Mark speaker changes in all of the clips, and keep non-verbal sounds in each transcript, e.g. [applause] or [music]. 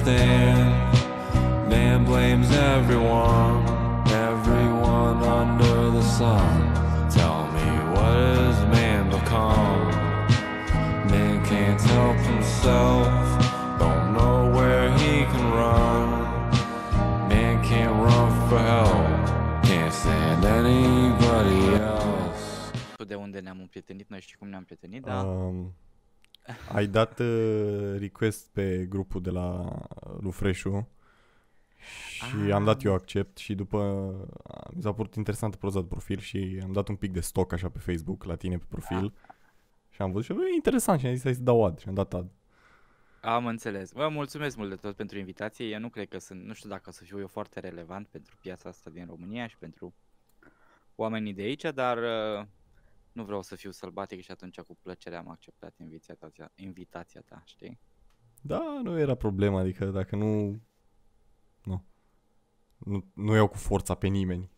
Speaker 1: understand. Man blames everyone, everyone under the sun. Tell me, what has man become? Man can't help himself, don't know where he can run. Man can't run for help, can't stand anybody else.
Speaker 2: Tu de unde ne-am împrietenit, noi știi cum ne-am împrietenit, da?
Speaker 3: Um, ai dat uh, request pe grupul de la Lufreșu și
Speaker 2: Ah.
Speaker 3: am dat eu accept și după uh, mi s-a părut interesantă proza de profil și am dat un pic de stock așa pe Facebook la tine pe profil și am văzut și e interesant și am zis hai să dau ad și am dat ad.
Speaker 2: Am înțeles. Vă mulțumesc mult de tot pentru invitație. Eu nu cred că sunt, nu știu dacă o să fiu eu foarte relevant pentru piața asta din România și pentru oamenii de aici, dar uh, nu vreau să fiu sălbatic și atunci cu plăcere am acceptat invitația, invitația ta, știi?
Speaker 3: Da, nu era problema, adică dacă nu nu nu, nu iau cu forța pe nimeni.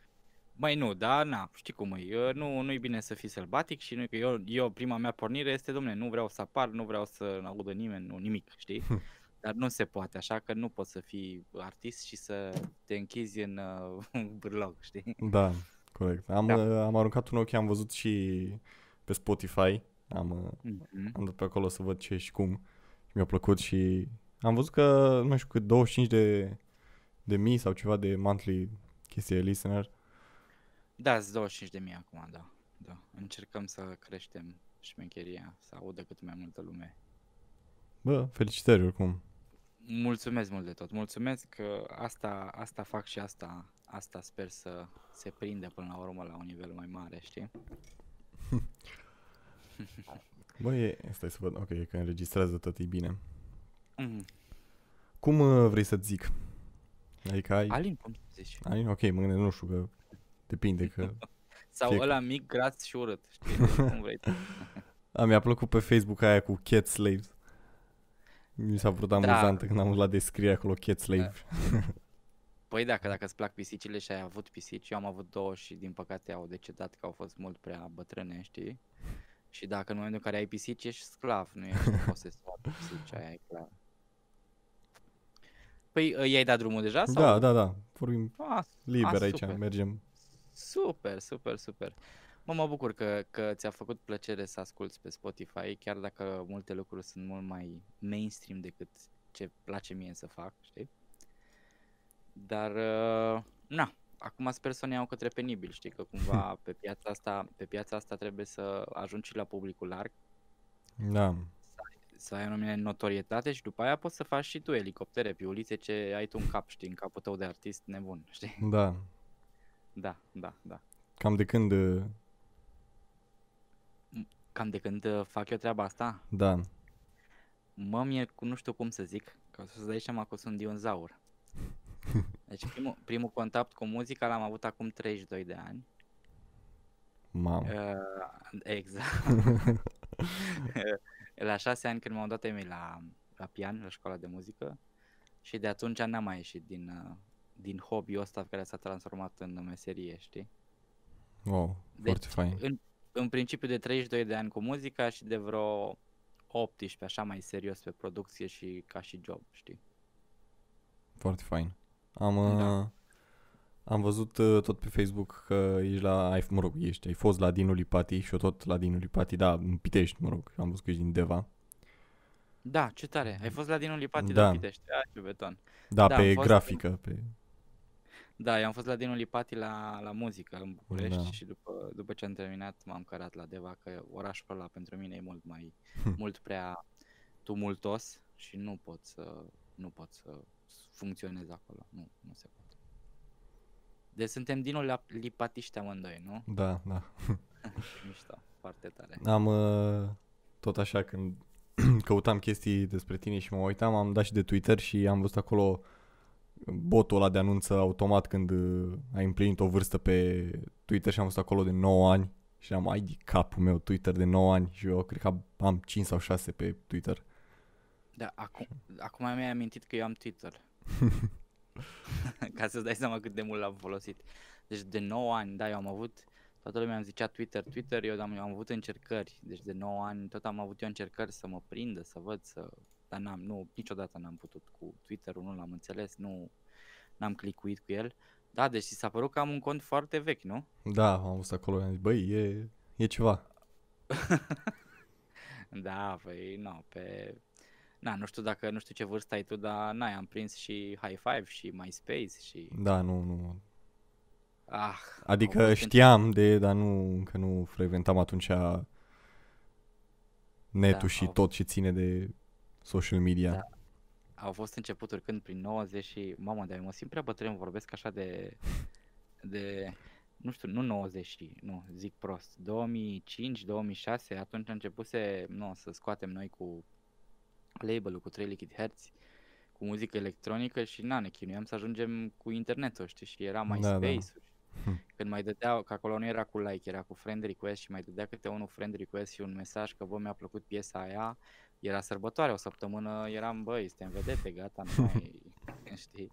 Speaker 2: Mai nu, da, na, știi cum e, eu, nu, nu e bine să fii sălbatic și nu, că eu, eu, prima mea pornire este, domne, nu vreau să apar, nu vreau să audă nimeni, nu, nimic, știi? Dar nu se poate, așa că nu poți să fii artist și să te închizi în uh, [laughs] bârlog, știi?
Speaker 3: Da, corect. Am,
Speaker 2: Da.
Speaker 3: uh, am aruncat un ochi, am văzut și pe Spotify, am, uh,
Speaker 2: Mhm.
Speaker 3: am dat pe acolo să văd ce și cum și mi-a plăcut și am văzut că, nu știu cât, 25 de, de mii sau ceva de monthly chestie listener.
Speaker 2: Da, 25 de mii acum, da. da. Încercăm să creștem șmecheria, să audă cât mai multă lume.
Speaker 3: Bă, felicitări oricum.
Speaker 2: Mulțumesc mult de tot, mulțumesc că asta, asta fac și asta, asta sper să se prinde până la urmă la un nivel mai mare, știi? [laughs]
Speaker 3: Bă, e, stai să văd, ok, e că înregistrează tot, e bine.
Speaker 2: Mm.
Speaker 3: Cum uh, vrei să-ți zic? Adică ai...
Speaker 2: Alin, cum zici?
Speaker 3: ai ok, mă gândesc, nu știu, că depinde, că... [laughs]
Speaker 2: Sau
Speaker 3: Fiecare.
Speaker 2: ăla mic, gras și urât, știi? Deci [laughs] cum vrei tu.
Speaker 3: A, mi-a plăcut pe Facebook aia cu cat slaves. Mi s-a părut
Speaker 2: Da.
Speaker 3: amuzantă când am văzut la descriere acolo cat slave.
Speaker 2: Păi dacă, dacă îți plac pisicile și ai avut pisici, eu am avut două și din păcate au decedat că au fost mult prea bătrâne, știi? Și dacă în momentul în care ai pisici ești sclav, nu ești [laughs] posesor de pisici, aia e clar. Păi uh, i-ai dat drumul deja? Sau?
Speaker 3: Da, da, da, vorbim
Speaker 2: Ah,
Speaker 3: liber
Speaker 2: ah,
Speaker 3: aici,
Speaker 2: super.
Speaker 3: mergem.
Speaker 2: Super, super, super. Mă, mă bucur că, că ți-a făcut plăcere să asculti pe Spotify, chiar dacă multe lucruri sunt mult mai mainstream decât ce place mie să fac, știi? Dar, uh, na, acum sper să ne iau către penibil, știi, că cumva [laughs] pe piața asta, pe piața asta trebuie să ajungi și la publicul larg,
Speaker 3: Da,
Speaker 2: să ai o anumită notorietate și după aia poți să faci și tu elicoptere pe ulițe ce ai tu în cap, știi, în capul tău de artist nebun, [laughs] știi?
Speaker 3: da.
Speaker 2: Da, da, da.
Speaker 3: Cam de când, uh,
Speaker 2: Cam de când uh, fac eu treaba asta,
Speaker 3: da.
Speaker 2: Mă, mie cu- nu știu cum să zic, ca să-ți dai seama că sunt dinozaur. Deci primul, primul contact cu muzica l-am avut acum 32 de ani.
Speaker 3: Mamă.
Speaker 2: Uh, exact. [laughs] la 6 ani când m-au dat ei mei la, la pian, la școala de muzică și de atunci n-am mai ieșit din, uh, din hobby-ul ăsta care s-a transformat în meserie, știi?
Speaker 3: Wow,
Speaker 2: Deci,
Speaker 3: foarte fain.
Speaker 2: în, în principiu de 32 de ani cu muzica și de vreo 18, așa mai serios pe producție și ca și job, știi?
Speaker 3: Foarte fain. Am, uh,
Speaker 2: Da.
Speaker 3: am văzut uh, tot pe Facebook că ești la, ai, mă rog, ești, ai fost la Dinu Lipati și eu tot la Dinu Lipati, da, în Pitești, mă rog, am văzut că ești din Deva.
Speaker 2: Da, ce tare. Ai fost la Dinu Lipati
Speaker 3: Da.
Speaker 2: de Pitești. Ai ce beton.
Speaker 3: Da,
Speaker 2: Da, am
Speaker 3: pe
Speaker 2: fost-
Speaker 3: grafică, pe...
Speaker 2: Da, eu am fost la Dinu Lipati la, la muzică în București
Speaker 3: Da.
Speaker 2: și după, după ce am terminat m-am cărat la Deva că orașul ăla pentru mine e mult mai, [laughs] mult prea tumultos și nu pot să, nu pot să funcționez acolo. Nu, nu se poate. Deci suntem Dinu la- Lipatiști amândoi, nu?
Speaker 3: Da, da. [laughs]
Speaker 2: Mișto, foarte tare.
Speaker 3: Am uh, tot așa când [clears throat] căutam chestii despre tine și mă uitam, am dat și de Twitter și am văzut acolo botul ăla de anunță automat când uh, ai împlinit o vârstă pe Twitter și am văzut acolo de 9 ani și am ai de capul meu Twitter de 9 ani și eu cred că am 5 sau 6 pe Twitter.
Speaker 2: Da, acum, acum mi-ai amintit că eu am Twitter. [laughs] Ca să-ți dai seama cât de mult l-am folosit. Deci de 9 ani, da, eu am avut, toată lumea îmi zicea Twitter, Twitter, eu am, eu am avut încercări. Deci de 9 ani tot am avut eu încercări să mă prindă, să văd, să dar n-am, nu, niciodată n-am putut cu Twitter-ul, nu l-am înțeles, nu n-am clicuit cu el. Da, deci ți s-a părut că am un cont foarte vechi, nu?
Speaker 3: Da, am văzut acolo, am zis, băi, e, e ceva. [laughs]
Speaker 2: Da, păi, nu, pe... Na, nu știu dacă, nu știu ce vârstă ai tu, dar n-ai, am prins și High Five și MySpace și...
Speaker 3: Da, nu, nu.
Speaker 2: Ah, au
Speaker 3: Adică
Speaker 2: fost
Speaker 3: știam de, dar nu, încă nu frecventam atunci netul
Speaker 2: Da,
Speaker 3: și
Speaker 2: au-
Speaker 3: tot ce ține de social media.
Speaker 2: Da. au fost începuturi când prin 90 și, mamă, dar eu mă simt prea bătrân, vorbesc așa de, de, nu știu, nu 90 și, nu, zic prost, 2005, 2006, atunci începuse, nu, să scoatem noi cu label-ul, cu 3 Liquid Hertz, cu muzică electronică și na, ne chinuiam să ajungem cu internetul, știi, și era
Speaker 3: Da, da.
Speaker 2: MySpace-ul.
Speaker 3: Hm.
Speaker 2: Când mai dădeau, că acolo nu era cu like, era cu friend request și mai dădea câte unul friend request și un mesaj că bă, mi-a plăcut piesa aia, era sărbătoare, o săptămână eram, băi, suntem vedete, gata, nu mai, [laughs] știi?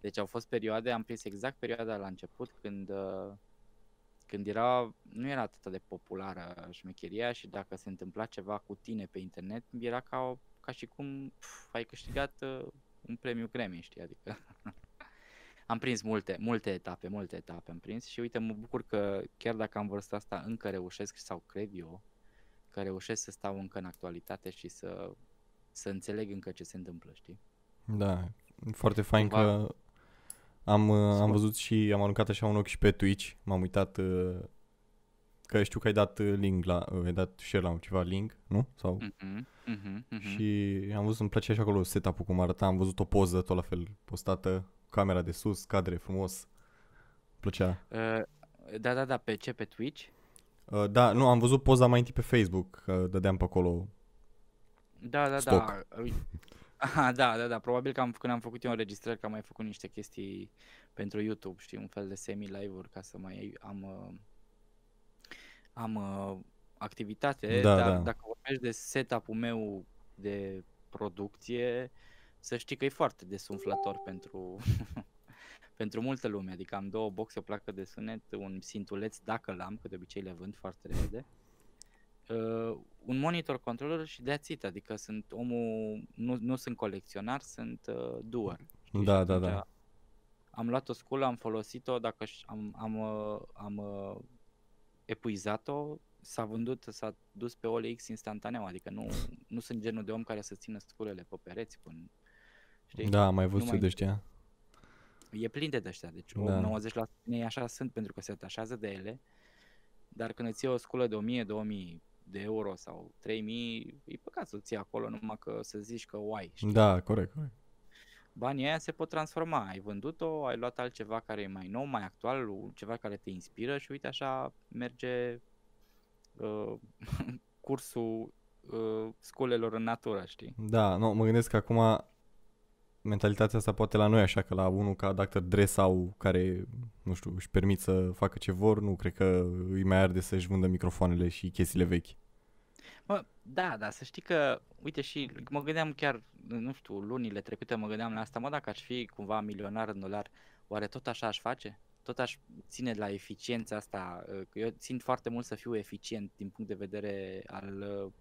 Speaker 2: Deci au fost perioade, am prins exact perioada la început când, uh, când era, nu era atât de populară șmecheria și dacă se întâmpla ceva cu tine pe internet, era ca, o, ca și cum pf, ai câștigat uh, un premiu Grammy, știi, adică [laughs] am prins multe, multe etape, multe etape am prins și uite, mă bucur că chiar dacă am vârsta asta, încă reușesc sau cred eu că reușesc să stau încă în actualitate și să, să înțeleg încă ce se întâmplă, știi?
Speaker 3: Da, foarte fain
Speaker 2: Cumva-
Speaker 3: că am, uh, am
Speaker 2: Spune.
Speaker 3: văzut și am aruncat așa un ochi și pe Twitch. M-am uitat uh, că știu că ai dat uh, link la, uh, ai dat share la ceva link, nu? Sau
Speaker 2: Mhm, mhm, mhm.
Speaker 3: și am văzut, îmi place și acolo setup-ul cum arăta, am văzut o poză tot la fel postată, camera de sus, cadre frumos. Îmi plăcea.
Speaker 2: Uh, da, da, da, pe ce? Pe Twitch?
Speaker 3: Uh, da, nu, am văzut poza mai întâi pe Facebook, că dădeam pe acolo.
Speaker 2: Da, da,
Speaker 3: Stock.
Speaker 2: da. ui- Aha, da, da, da. Probabil că am, când am făcut eu înregistrări, că am mai făcut niște chestii pentru YouTube, știi, un fel de semi-live-uri ca să mai am, uh, am uh, activitate,
Speaker 3: Da,
Speaker 2: dar
Speaker 3: da.
Speaker 2: dacă vorbești de setup-ul meu de producție, să știi că e foarte desumflător pentru, [laughs] pentru multă lume. Adică am două boxe, o placă de sunet, un sintuleț, dacă l-am, că de obicei le vând foarte repede. Uh, un monitor controller și that's it, adică sunt omul, nu, nu sunt colecționar, sunt uh, doer. știi?
Speaker 3: Da,
Speaker 2: Și
Speaker 3: da,
Speaker 2: atunci
Speaker 3: da.
Speaker 2: Am luat o sculă, am folosit-o, dacă ș- am, am, uh, am uh, epuizat-o, s-a vândut, s-a dus pe OLX instantaneu, adică nu, nu sunt genul de om care să țină sculele pe pereți până, știi?
Speaker 3: Da, am mai văzut
Speaker 2: mai-
Speaker 3: eu de ăștia.
Speaker 2: E plin de ăștia, deci
Speaker 3: Da.
Speaker 2: 90% din ei așa sunt pentru că se atașează de ele, dar când îți iei o sculă de 1000-2000 de euro sau 3000, e păcat să o ții acolo numai că să zici că o ai, știi?
Speaker 3: Da, corect, corect.
Speaker 2: Banii aia se pot transforma, ai vândut-o, ai luat altceva care e mai nou, mai actual, ceva care te inspiră și uite așa merge uh, [laughs] cursul uh, sculelor în natură, știi?
Speaker 3: Da, nu, mă gândesc că acum mentalitatea asta poate la noi așa, că la unul ca Dr. Dre sau care, nu știu, își permit să facă ce vor, nu cred că îi mai arde să-și vândă microfoanele și chestiile vechi.
Speaker 2: Mă, da, da, să știi că, uite și mă gândeam chiar, nu știu, lunile trecute mă gândeam la asta, mă, dacă aș fi cumva milionar în dolar, oare tot așa aș face? Tot aș ține la eficiența asta, uh, că eu țin foarte mult să fiu eficient din punct de vedere al uh,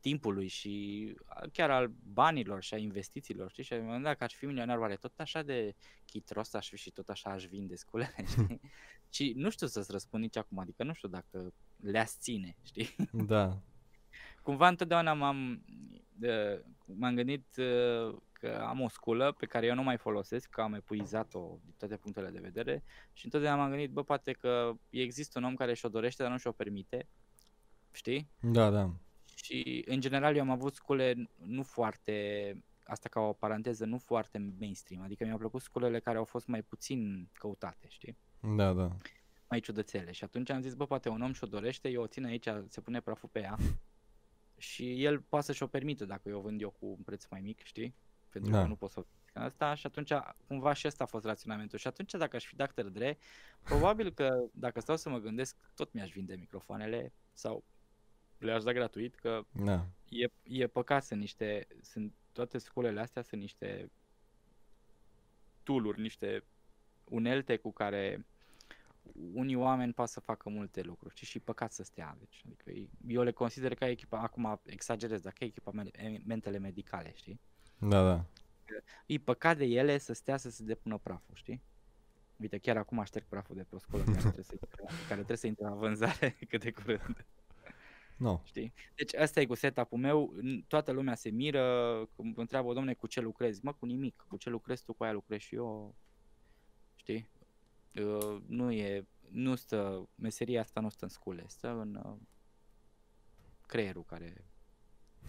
Speaker 2: timpului și uh, chiar al banilor și a investițiilor, știi? Și mă gândeam dacă aș fi milionar, oare tot așa de chitros aș fi și tot așa aș vinde sculele, [laughs] știi? [laughs] și nu știu să-ți răspund nici acum, adică nu știu dacă le-aș ține, știi?
Speaker 3: Da,
Speaker 2: cumva întotdeauna m-am, uh, m-am gândit uh, că am o sculă pe care eu nu mai folosesc, că am epuizat-o din toate punctele de vedere și întotdeauna m-am gândit, bă, poate că există un om care și-o dorește, dar nu și-o permite, știi?
Speaker 3: da, da.
Speaker 2: Și în general eu am avut scule nu foarte, asta ca o paranteză, nu foarte mainstream, adică mi-au plăcut sculele care au fost mai puțin căutate, știi?
Speaker 3: Da, da.
Speaker 2: mai ciudățele. Și atunci am zis, bă, poate un om și-o dorește, eu o țin aici, se pune praful pe ea și el poate să și-o permită dacă eu o vând eu cu un preț mai mic, știi? Pentru
Speaker 3: Da.
Speaker 2: că nu pot să o fac asta și atunci cumva și ăsta a fost raționamentul. Și atunci dacă aș fi Dr. Dre, probabil că dacă stau să mă gândesc, tot mi-aș vinde microfoanele sau le-aș da gratuit, că
Speaker 3: Da.
Speaker 2: e, e păcat, sunt niște, sunt, toate sculele astea sunt niște tooluri, niște unelte cu care unii oameni pot să facă multe lucruri, știi, și păcat să stea. Deci, adică e- eu le consider ca echipa, acum exagerez, dacă e echipamentele medicale, știi?
Speaker 3: Da, da.
Speaker 2: E păcat de ele să stea să se depună praful, știi? Uite, chiar acum așterg praful de pe o scolă care trebuie să, [laughs] care trebuie să intre la vânzare [laughs] cât de curând.
Speaker 3: No.
Speaker 2: Știi? Deci asta e cu setup-ul meu, n- toată lumea se miră, că mă întreabă, domne, cu ce lucrezi? Mă, cu nimic, cu ce lucrezi tu, cu aia lucrez și eu, știi? Uh, nu e, nu stă, meseria asta nu stă în scule, stă în uh, creierul care...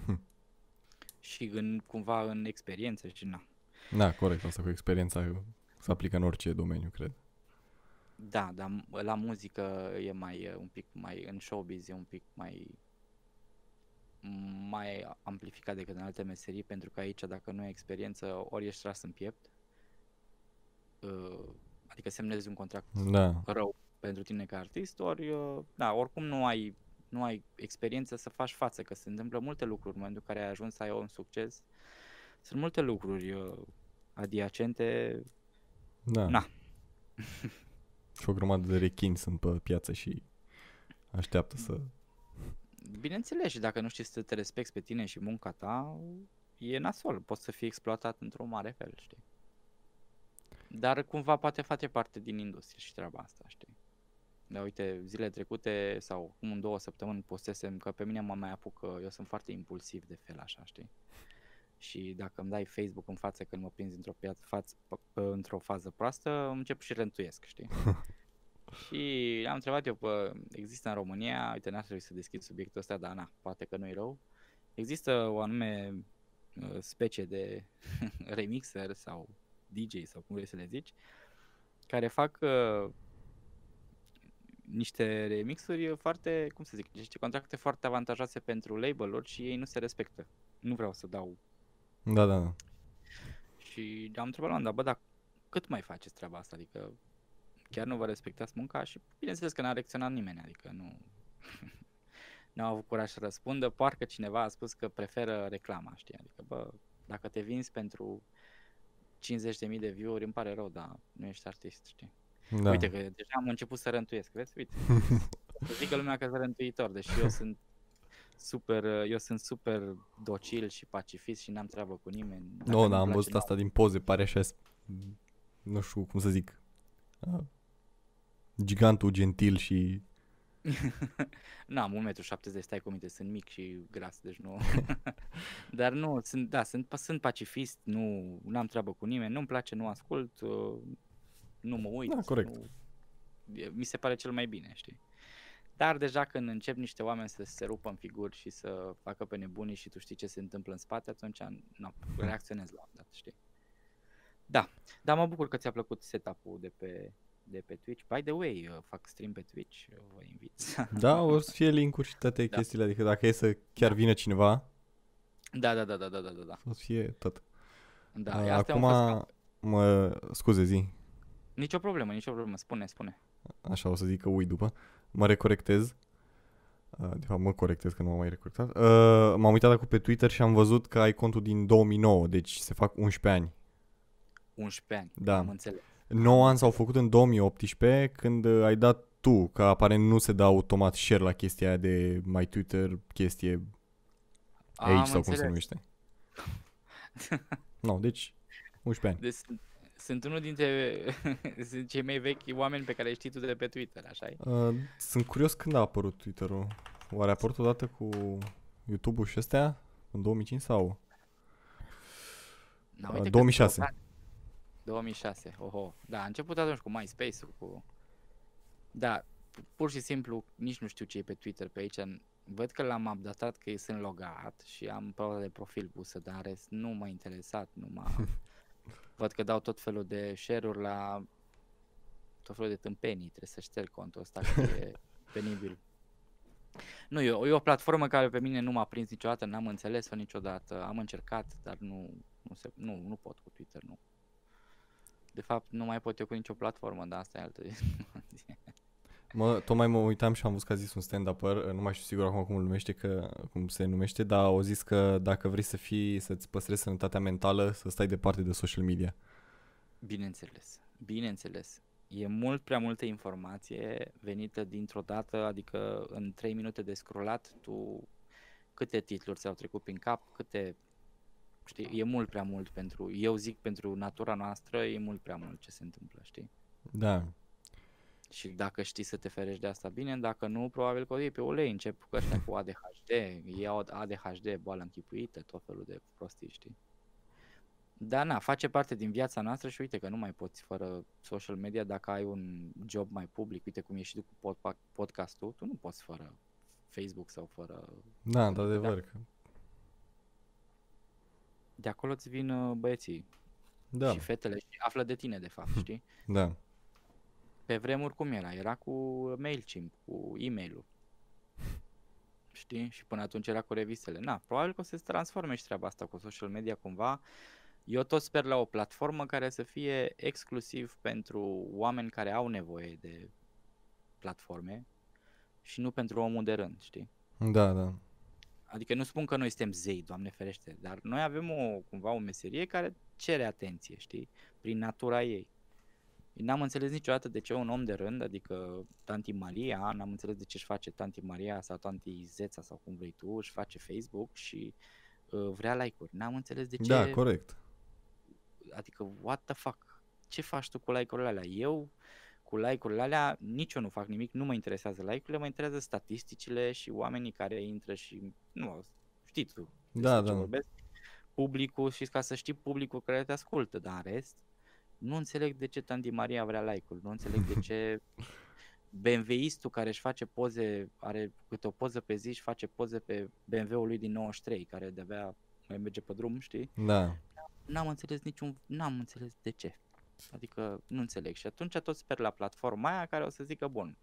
Speaker 3: Hm.
Speaker 2: și în, cumva în experiență și na.
Speaker 3: Da, corect, asta cu experiența se aplică în orice domeniu, cred.
Speaker 2: Da, dar m- la muzică e mai uh, un pic mai în showbiz e un pic mai mai amplificat decât în alte meserii pentru că aici dacă nu ai experiență ori ești tras în piept uh, adică semnezi un contract
Speaker 3: Da,
Speaker 2: rău pentru tine ca artist ori uh, da, oricum nu ai nu ai experiență să faci față că se întâmplă multe lucruri în momentul în care ai ajuns să ai un succes sunt multe lucruri uh, adiacente
Speaker 3: da.
Speaker 2: Na.
Speaker 3: și o grămadă de rechini sunt pe piață și așteaptă să...
Speaker 2: Bineînțeles, și dacă nu știi să te respecti pe tine și munca ta, e nasol, poți să fii exploatat într-un mare fel, știi? Dar cumva poate face parte din industrie și treaba asta, știi? Da, uite, zile trecute sau acum în două săptămâni postesem că pe mine mă mai apucă, eu sunt foarte impulsiv de fel așa, știi? Și dacă îmi dai Facebook în față când mă prinzi într-o, piață, față, într-o fază proastă, încep și rentuiesc, știi? [laughs] Și am întrebat eu, bă, există în România, uite, n-ar trebui să deschid subiectul ăsta, dar na, poate că nu-i rău. Există o anume uh, specie de [laughs] remixer sau DJ sau cum vrei să le zici, care fac uh, niște remixuri foarte, cum să zic, niște contracte foarte avantajoase pentru label-uri și ei nu se respectă. Nu vreau să dau.
Speaker 3: Da, da, da.
Speaker 2: Și am întrebat la un dat, bă, dar cât mai faceți treaba asta? Adică chiar nu vă respectați munca și bineînțeles că n-a reacționat nimeni, adică nu [laughs] nu au avut curaj să răspundă, parcă cineva a spus că preferă reclama, știi, adică bă, dacă te vinzi pentru 50.000 de view-uri, îmi pare rău, dar nu ești artist, știi.
Speaker 3: da.
Speaker 2: Da. Uite că deja am început să rântuiesc, vezi, uite. Să [laughs] zică lumea că sunt rântuitor, deși eu sunt super, eu sunt super docil și pacifist și n-am treabă cu nimeni. Dacă
Speaker 3: Nu,
Speaker 2: nu-mi
Speaker 3: da, am
Speaker 2: place,
Speaker 3: văzut
Speaker 2: nu
Speaker 3: asta din poze, pare așa, s- nu știu cum să zic, uh, gigantul gentil și...
Speaker 2: N-am 1,70 m, stai cu minte, sunt mic și gras, deci nu. [laughs] Dar nu, sunt, da, sunt, sunt pacifist, nu am treabă cu nimeni, nu-mi place, nu ascult, uh, nu mă uit.
Speaker 3: Da, corect.
Speaker 2: Nu, e- mi se pare cel mai bine, știi? Dar deja când încep niște oameni să se rupă în figuri și să facă pe nebunii și tu știi ce se întâmplă în spate, atunci nu, reacționez la un dat, știi? Da, dar mă bucur că ți-a plăcut setup-ul de pe, de pe Twitch. By the way, eu fac stream pe Twitch, uh, vă invit.
Speaker 3: Da, o să fie linkuri și toate
Speaker 2: da.
Speaker 3: chestiile, adică dacă e să chiar da. vină cineva.
Speaker 2: Da, da, da, da, da, da, da.
Speaker 3: O să fie tot.
Speaker 2: Da,
Speaker 3: uh, acum, mă, scuze, zi.
Speaker 2: Nicio problemă, nicio problemă, spune, spune.
Speaker 3: Așa o să zic că ui după. Mă recorectez. Ah, de fapt, mă corectez că nu am mai recorectat. Ah, m-am uitat acum pe Twitter și am văzut că ai contul din 2009, deci se fac 11 ani.
Speaker 2: 11 ani,
Speaker 3: da.
Speaker 2: am înțeles.
Speaker 3: 9 ani s-au făcut în 2018 când uh, ai dat tu, că aparent nu se dă automat share la chestia aia de My Twitter, chestie
Speaker 2: Am
Speaker 3: age sau cum se
Speaker 2: înțeles.
Speaker 3: numește. no, deci 11 ani.
Speaker 2: Deci sunt, sunt unul dintre [laughs] sunt cei mai vechi oameni pe care îi știi tu de pe Twitter, așa e?
Speaker 3: Uh, sunt curios când a apărut Twitter-ul. Oare a apărut odată cu YouTube-ul și astea? În 2005 sau?
Speaker 2: Na,
Speaker 3: Uh,
Speaker 2: uite că
Speaker 3: 2006.
Speaker 2: Sunt 2006, oho. Da, a început atunci cu MySpace-ul, cu... Da, pur și simplu nici nu știu ce e pe Twitter pe aici. Văd că l-am updatat, că sunt logat și am proba de profil pusă, dar în rest nu m-a interesat, nu m-a... [laughs] Văd că dau tot felul de share-uri la tot felul de tâmpenii, trebuie să șterg contul ăsta că e [laughs] penibil. Nu, e o, e o platformă care pe mine nu m-a prins niciodată, n-am înțeles-o niciodată, am încercat, dar nu, nu, se, nu, nu pot cu Twitter, nu. De fapt, nu mai pot eu cu nicio platformă, dar asta e altă [laughs] discuție.
Speaker 3: Mă, tocmai mă uitam și am văzut că a zis un stand-upper, uh, nu mai știu sigur acum cum îl numește, că, cum se numește, dar au zis că dacă vrei să fii, să-ți păstrezi sănătatea mentală, să stai departe de social media.
Speaker 2: Bineînțeles, bineînțeles. e mult prea multă informație venită dintr-o dată, adică în 3 minute de scrollat tu câte titluri ți-au trecut prin cap, câte știi, e mult prea mult pentru, eu zic pentru natura noastră, e mult prea mult ce se întâmplă, știi?
Speaker 3: Da.
Speaker 2: Și dacă știi să te ferești de asta bine, dacă nu, probabil că o iei pe ulei, încep cu ăștia cu ADHD, iau ADHD, boală închipuită, tot felul de prostii, știi? Da, na, face parte din viața noastră și uite că nu mai poți fără social media dacă ai un job mai public, uite cum ești și tu cu pod- podcastul, tu nu poți fără Facebook sau fără...
Speaker 3: Da, într-adevăr. că-
Speaker 2: De acolo îți vin uh, băieții
Speaker 3: Da,
Speaker 2: și fetele și află de tine, de fapt, știi?
Speaker 3: da.
Speaker 2: Pe vremuri cum era? Era cu MailChimp, cu e-mail-ul. Știi? Și până atunci era cu revistele. Na, probabil că o să se transforme și treaba asta cu social media cumva. Eu tot sper la o platformă care să fie exclusiv pentru oameni care au nevoie de platforme și nu pentru omul de rând, știi?
Speaker 3: Da, da.
Speaker 2: Adică nu spun că noi suntem zei, Doamne ferește, dar noi avem o, cumva o meserie care cere atenție, știi? Prin natura ei. N-am înțeles niciodată de ce un om de rând, adică Tanti Maria, n-am înțeles de ce își face Tanti Maria sau Tanti Zeța sau cum vrei tu, își face Facebook și uh, vrea like-uri. N-am înțeles de ce,
Speaker 3: Da, corect.
Speaker 2: adică what the fuck, ce faci tu cu like-urile alea? Eu cu like-urile alea, nici eu nu fac nimic, nu mă interesează like-urile, mă interesează statisticile și oamenii care intră și, nu, știți tu
Speaker 3: Da,
Speaker 2: despre ce
Speaker 3: da.
Speaker 2: vorbesc, publicul și ca să știi publicul care te ascultă, dar în rest, nu înțeleg de ce Tanti Maria vrea like-uri, nu înțeleg de ce [laughs] BMW-istul care își face poze, are câte o poză pe zi și face poze pe BMW-ul lui din 93, care de-abia mai merge pe drum, știi?
Speaker 3: Da.
Speaker 2: N-am înțeles niciun, n-am înțeles de ce. Adică nu înțeleg și atunci tot sper la platforma aia care o să zică, bun,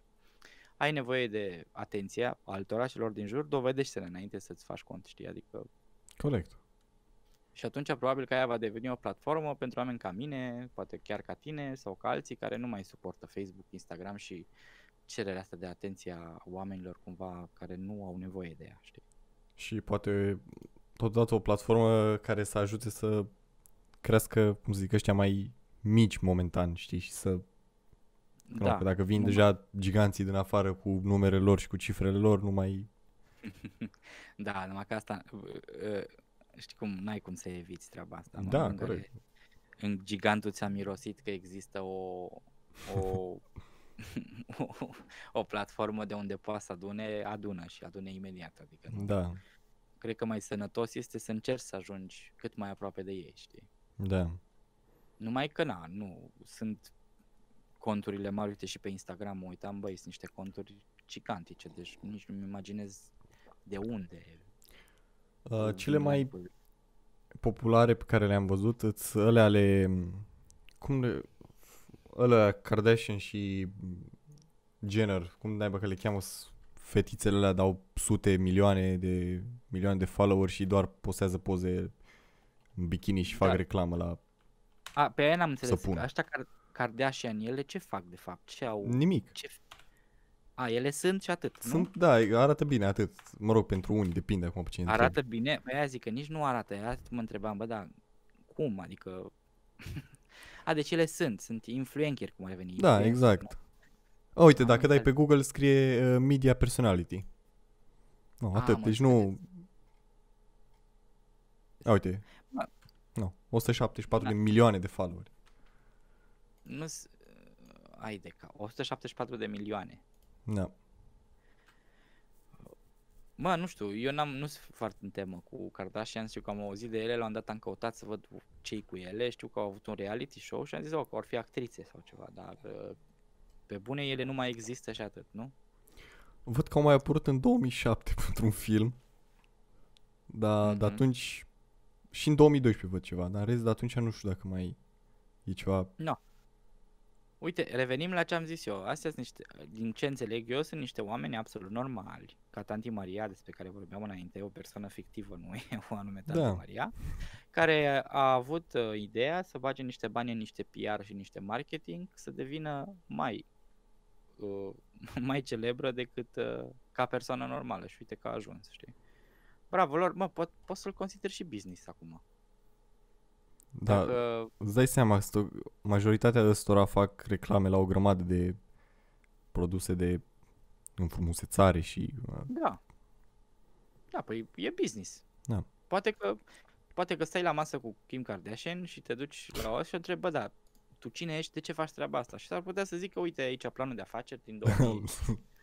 Speaker 2: ai nevoie de atenția altora celor din jur, dovedește-ne înainte să-ți faci cont, știi? Adică
Speaker 3: Corect.
Speaker 2: și atunci probabil că aia va deveni o platformă pentru oameni ca mine, poate chiar ca tine sau ca alții care nu mai suportă Facebook, Instagram și cererea asta de atenție a oamenilor cumva care nu au nevoie de ea, știi?
Speaker 3: Și poate totodată o platformă care să ajute să crească, cum să zic, ăștia mai mici momentan, știi, și să, da, că dacă vin
Speaker 2: numai-
Speaker 3: deja giganții din afară cu numerele lor și cu cifrele lor, nu mai... [laughs]
Speaker 2: Da, numai că asta, uh, uh, știi cum, n-ai cum să eviți treaba asta. în
Speaker 3: Da,
Speaker 2: momentul în care
Speaker 3: corect.
Speaker 2: În gigantul ți-a mirosit că există o, o, [laughs] o, o platformă de unde poate să adune, adună și adune imediat. Adică nu,
Speaker 3: Da,
Speaker 2: cred că mai sănătos este să încerci să ajungi cât mai aproape de ei, știi?
Speaker 3: da.
Speaker 2: Numai că na, nu, sunt conturile mari, uite și pe Instagram, mă uitam, băi, sunt niște conturi gigantice, deci nici nu-mi imaginez de unde.
Speaker 3: Uh,
Speaker 2: cu
Speaker 3: cele mai
Speaker 2: like-uri.
Speaker 3: populare pe care le-am văzut, îți alea ale... Cum le... Alea Kardashian și Jenner, cum naiba că le cheamă s- fetițele alea, dau sute, milioane de milioane de follower și doar postează poze în bikini și fac
Speaker 2: Da.
Speaker 3: reclamă la
Speaker 2: A, pe aia n-am înțeles.
Speaker 3: pună.
Speaker 2: Ăștia Car- Kardashian, ele ce fac de fapt? Ce au?
Speaker 3: nimic.
Speaker 2: Ce... A, ele sunt și atât, nu?
Speaker 3: Sunt, da, arată bine atât. Mă rog, pentru unii, depinde acum pe cine
Speaker 2: Arată bine? Pe aia zic că nici nu arată. Aia mă întrebam, bă, da, cum? Adică... [laughs] A, deci ele sunt, sunt influenceri, cum ar veni.
Speaker 3: Da,
Speaker 2: influencer,
Speaker 3: exact. Oh, uite,
Speaker 2: Am
Speaker 3: dacă dai pe
Speaker 2: înțeles.
Speaker 3: Google scrie uh, media personality. No, atât,
Speaker 2: Am
Speaker 3: deci nu... A, uite.
Speaker 2: Ba-
Speaker 3: Nu, 174
Speaker 2: Da.
Speaker 3: de milioane de followeri.
Speaker 2: Nu, nu ai de ca 174 de milioane.
Speaker 3: Da.
Speaker 2: Mă, nu știu, eu n-am, nu sunt foarte în temă cu Kardashian, știu că am auzit de ele, la un dat am căutat să văd ce cu ele, știu că au avut un reality show și am zis, oh, că or fi actrițe sau ceva, dar uh, pe bune ele nu mai există și atât, nu?
Speaker 3: Văd că au mai apărut în 2007 pentru un film. Dar de
Speaker 2: Mhm.
Speaker 3: atunci... Și în 2012 văd ceva, dar în rest de atunci nu știu dacă mai e ceva...
Speaker 2: Uite, revenim la ce am zis eu. Astea sunt niște, din ce înțeleg eu, sunt niște oameni absolut normali, ca Tanti Maria, despre care vorbeam înainte, o persoană fictivă, nu e o anume Tanti
Speaker 3: Da.
Speaker 2: Maria, care a avut uh, ideea să bage niște bani în niște PR și niște marketing, să devină mai uh, [laughs] mai celebră decât uh, ca persoană normală și uite că a ajuns, știi? Bravo lor, mă, pot, pot să-l consider și business acum.
Speaker 3: Da,
Speaker 2: Dacă,
Speaker 3: îți dai seama, sto- majoritatea ăstora fac reclame la o grămadă de produse de înfrumusețare și... uh,
Speaker 2: da. Da, păi e business.
Speaker 3: Da.
Speaker 2: Poate că, poate că stai la masă cu Kim Kardashian și te duci la o și o întrebi, bă, da, tu cine ești, de ce faci treaba asta? Și s-ar putea să zică, uite aici planul de afaceri din [laughs]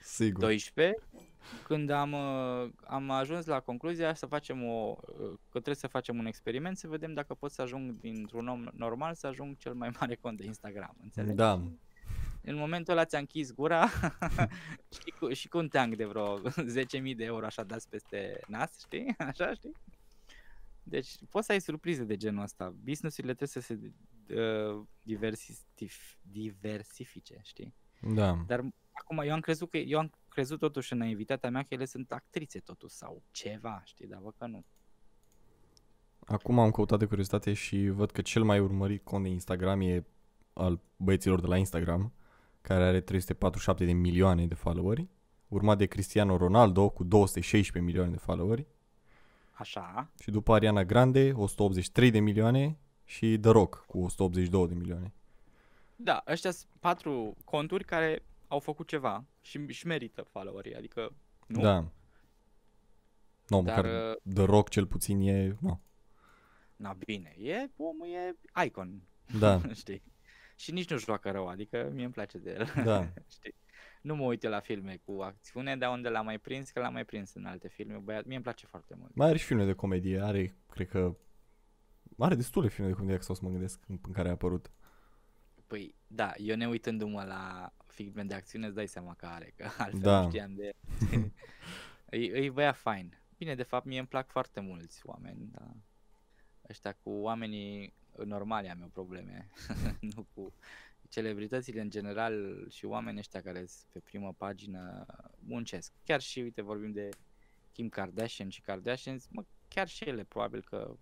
Speaker 3: Sigur.
Speaker 2: 2012, când am, uh, am ajuns la concluzia să facem o, uh, că trebuie să facem un experiment, să vedem dacă pot să ajung dintr-un om normal să ajung cel mai mare [laughs] cont de Instagram, înțelegi?
Speaker 3: Da.
Speaker 2: În momentul ăla ți-a închis gura [laughs] și, cu, și cu un teanc de vreo [laughs] 10.000 de euro așa dați peste nas, știi? Așa, știi? Deci poți să ai surprize de genul ăsta. Businessurile trebuie să se uh, diversif- diversifice, știi?
Speaker 3: Da.
Speaker 2: Dar acum eu am crezut că eu am crezut totuși în invitatea mea că ele sunt actrițe totuși sau ceva, știi, dar văd că nu.
Speaker 3: Acum am căutat de curiozitate și văd că cel mai urmărit cont de Instagram e al băieților de la Instagram, care are 347 de milioane de followeri, urmat de Cristiano Ronaldo cu 216 milioane de followeri
Speaker 2: Așa,
Speaker 3: și după Ariana Grande 183 de milioane și The Rock cu 182 de milioane.
Speaker 2: da, ăștia sunt patru conturi care au făcut ceva și își merită followerii, adică nu?
Speaker 3: Da. Nu,
Speaker 2: Dar,
Speaker 3: măcar
Speaker 2: uh,
Speaker 3: The Rock cel puțin e... No.
Speaker 2: Na bine, e, omul e icon,
Speaker 3: Da, [laughs]
Speaker 2: știi? Și nici nu joacă rău, adică mie îmi place de el,
Speaker 3: da. [laughs]
Speaker 2: știi? Nu mă uit eu la filme cu acțiune, dar unde l-am mai prins, că l-am mai prins în alte filme, băiat, mie îmi place foarte mult.
Speaker 3: Mai are și filme de comedie, are, cred că... Are destule filme de comedie, dacă stau să mă gândesc, în, în care a apărut.
Speaker 2: Păi, da, eu ne uitându-mă la filme de acțiune, îți dai seama că are, că [laughs] altfel
Speaker 3: Da.
Speaker 2: nu știam de... îi, îi [laughs] băia fain. Bine, de fapt, mie îmi plac foarte mulți oameni, dar ăștia cu oamenii normali am eu probleme, [laughs] nu cu celebritățile în general și oamenii ăștia care sunt pe primă pagină muncesc. Chiar și, uite, vorbim de Kim Kardashian și Kardashians, mă, chiar și ele probabil că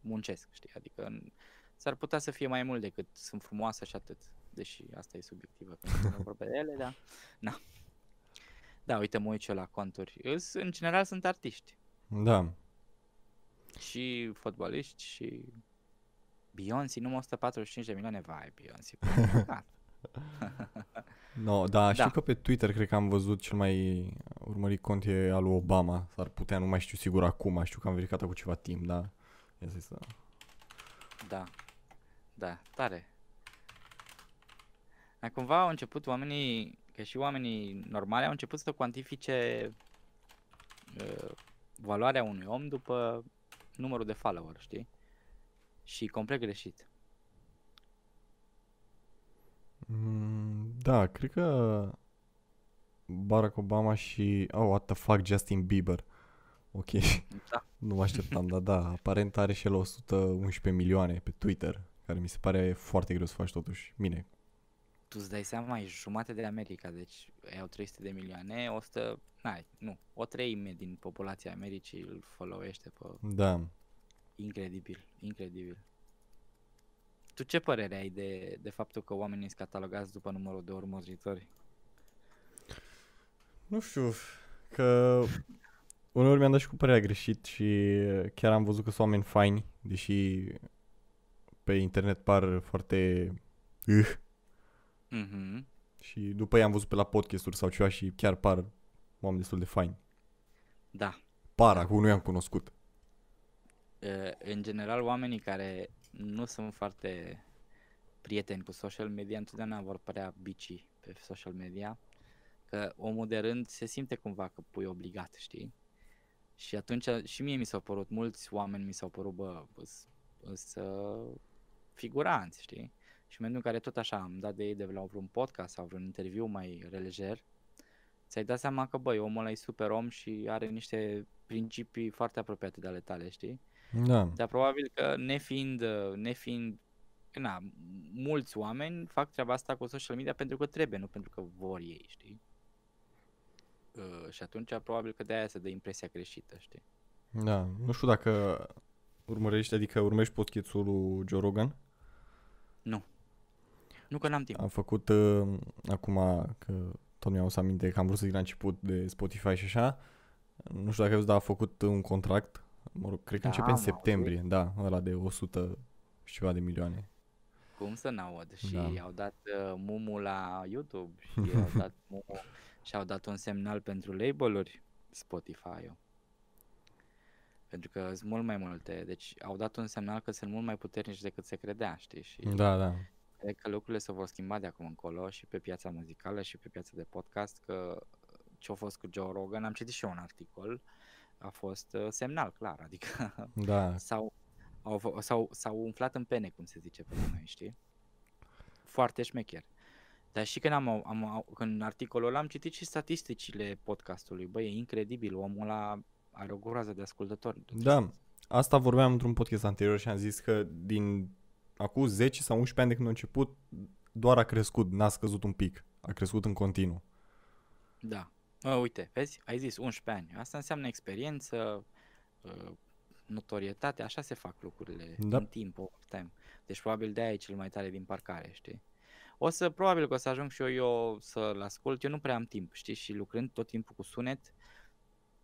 Speaker 2: muncesc, știi, adică în- s-ar putea să fie mai mult decât sunt frumoase și atât, deși asta e subiectivă, pentru că nu vorbesc de ele, dar [laughs] na. Da, uite, mă uit și eu la conturi. Îs, în general sunt artiști
Speaker 3: Da.
Speaker 2: și fotbaliști și Beyoncé, numai 145 de milioane, vai, Beyoncé. Da, [laughs]
Speaker 3: No, da, știu
Speaker 2: Da.
Speaker 3: că pe Twitter cred că am văzut cel mai urmărit cont e al lui Obama. S-ar putea, nu mai știu sigur acum, știu că am verificat cu ceva timp, da. Ia să să...
Speaker 2: da, da, tare. Dar cumva au început oamenii, că și oamenii normali au început să cuantifice uh, valoarea unui om după numărul de follower, știi? Și complet greșit.
Speaker 3: Mm, da, cred că Barack Obama și... Oh, what the fuck, Justin Bieber. Ok,
Speaker 2: Da. [laughs]
Speaker 3: nu mă așteptam, dar da, aparent are și el 111 milioane pe Twitter, care mi se pare foarte greu să faci totuși. Bine,
Speaker 2: Tu îți dai seama, e jumate de America, deci ei au 300 de milioane, 100, n nu, o treime din populația Americii îl followește pe
Speaker 3: da.
Speaker 2: incredibil, incredibil. Tu ce părere ai de, de faptul că oamenii sunt catalogați după numărul de urmăritori?
Speaker 3: Nu știu, că uneori mi-am dat și cu părerea greșit și chiar am văzut că sunt oameni faini, deși pe internet par foarte... Uh,
Speaker 2: Mhm.
Speaker 3: și după ei am văzut pe la podcasturi sau ceva și chiar par oameni destul de faini.
Speaker 2: Da.
Speaker 3: Par, acum nu i-am cunoscut.
Speaker 2: Uh, În general, oamenii care nu sunt foarte prieteni cu social media, întotdeauna vor părea bici pe social media, că omul de rând se simte cumva că pui obligat, știi? Și atunci și mie mi s-au părut, mulți oameni mi s-au părut, bă, îs, îs uh, figuranți, știi? Și în momentul în care tot așa am dat de ei de la vreun podcast sau vreun interviu mai releger, ți-ai dat seama că, băi, omul ăla e super om și are niște principii foarte apropiate de ale tale, știi?
Speaker 3: Da,
Speaker 2: Dar probabil că nefiind, uh, nefiind, na, mulți oameni fac treaba asta cu social media pentru că trebuie, nu pentru că vor ei, știi? Uh, și atunci probabil că de-aia se dă impresia greșită, știi?
Speaker 3: da. Nu știu dacă urmărești, adică urmești podcastul lui Joe Rogan.
Speaker 2: Nu că n-am timp.
Speaker 3: Am făcut uh, acum că tot mi-am să aminte că am vrut să zic la început de Spotify și așa. Nu știu dacă ai văzut, dar a făcut un contract. Mă rog, cred că
Speaker 2: Da,
Speaker 3: începe în
Speaker 2: am
Speaker 3: septembrie. Da, ăla de 100 și ceva de milioane.
Speaker 2: Cum să n-aud? Și
Speaker 3: Da.
Speaker 2: au dat uh, mumu la YouTube și [laughs] au dat mumu și au dat un semnal pentru label-uri Spotify-ul. Pentru că sunt mult mai multe, deci au dat un semnal că sunt mult mai puternici decât se credea, știi? Și
Speaker 3: Da, da.
Speaker 2: Cred că lucrurile se vor schimba de acum încolo și pe piața muzicală și pe piața de podcast, că ce a fost cu Joe Rogan, am citit și eu un articol, a fost uh, semnal, clar, adică [laughs]
Speaker 3: Da,
Speaker 2: s-au, au, fă- s-au, s-au umflat în pene, cum se zice pe la noi, știi? Foarte șmecher. Dar și când, am, au- am, au- când articolul ăla am citit și statisticile podcastului. Băi, e incredibil, omul ăla are o groază de ascultători.
Speaker 3: da. Asta vorbeam într-un podcast anterior și am zis că din acum 10 sau 11 ani de când a început, doar a crescut, n-a scăzut un pic. A crescut în continuu.
Speaker 2: Da. A, uite, vezi, ai zis 11 ani. Asta înseamnă experiență, uh, notorietate, așa se fac lucrurile
Speaker 3: Da.
Speaker 2: în timp, over time. Deci probabil de-aia e cel mai tare din parcare, știi? O să, probabil că o să ajung și eu, eu să-l ascult, eu nu prea am timp, știi, și lucrând tot timpul cu sunet,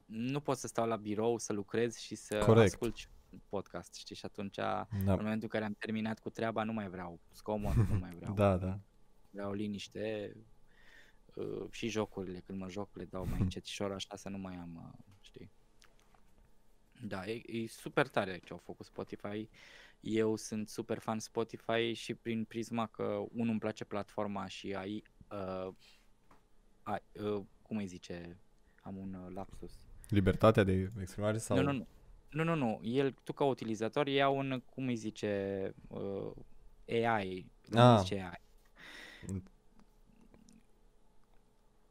Speaker 2: nu pot să stau la birou, să lucrez și să
Speaker 3: Corect.
Speaker 2: ascult și un podcast, știi, și atunci,
Speaker 3: Da,
Speaker 2: în momentul în care am terminat cu treaba, nu mai vreau scomod, nu mai vreau [laughs]
Speaker 3: da, da.
Speaker 2: vreau liniște uh, și jocurile, când mă joc le dau mai [laughs] încetișor așa să nu mai am, uh, știi. Da, e, e super tare ce au făcut Spotify. Eu sunt super fan Spotify și prin prisma că unul îmi place platforma și ai, uh, ai uh, cum îi zice, am un uh, lapsus.
Speaker 3: Libertatea de exprimare sau...
Speaker 2: Nu, nu, nu. Nu, nu, nu. El, tu ca utilizator, ia un, cum îi zice, uh, AI. Nu
Speaker 3: Ah.
Speaker 2: îi zice AI.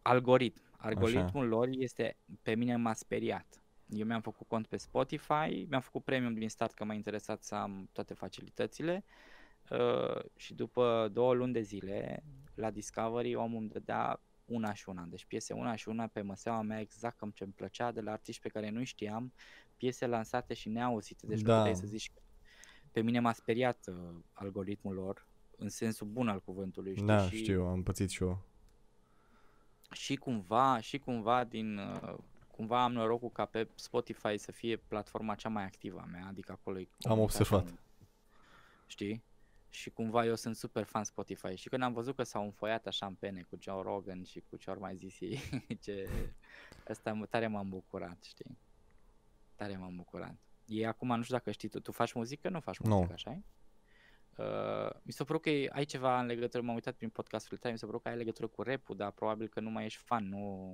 Speaker 2: Algoritm. Algoritmul lor este, pe mine m-a speriat. Eu mi-am făcut cont pe Spotify, mi-am făcut premium din start că m-a interesat să am toate facilitățile uh, și după două luni de zile la Discovery omul îmi dădea una și una, deci piese una și una pe măseaua mea exact cum ce-mi plăcea de la artiști pe care nu știam, piese lansate și neauzite, deci
Speaker 3: Da.
Speaker 2: nu puteai să zici că pe mine m-a speriat uh, algoritmul lor în sensul bun al cuvântului, știi?
Speaker 3: Da,
Speaker 2: și,
Speaker 3: știu, am pățit și eu.
Speaker 2: și cumva, și cumva din uh, cumva am norocul ca pe Spotify să fie platforma cea mai activă a mea, adică acolo e comunitatea
Speaker 3: observat.
Speaker 2: unde- Știi? Și cumva eu sunt super fan Spotify și când am văzut că s-au înfoiat așa în pene cu Joe Rogan și cu ce ori mai zis ei, [laughs] ce asta m- tare m-am bucurat, știi? Tare m-am bucurat. E acum, nu știu dacă știi, tu, tu faci muzică? Nu faci
Speaker 3: Nu.
Speaker 2: muzică, așa Uh, mi s-a părut că e- ai ceva în legătură, m-am uitat prin podcastul tău, mi s-a părut că ai legătură cu rap dar probabil că nu mai ești fan, nu...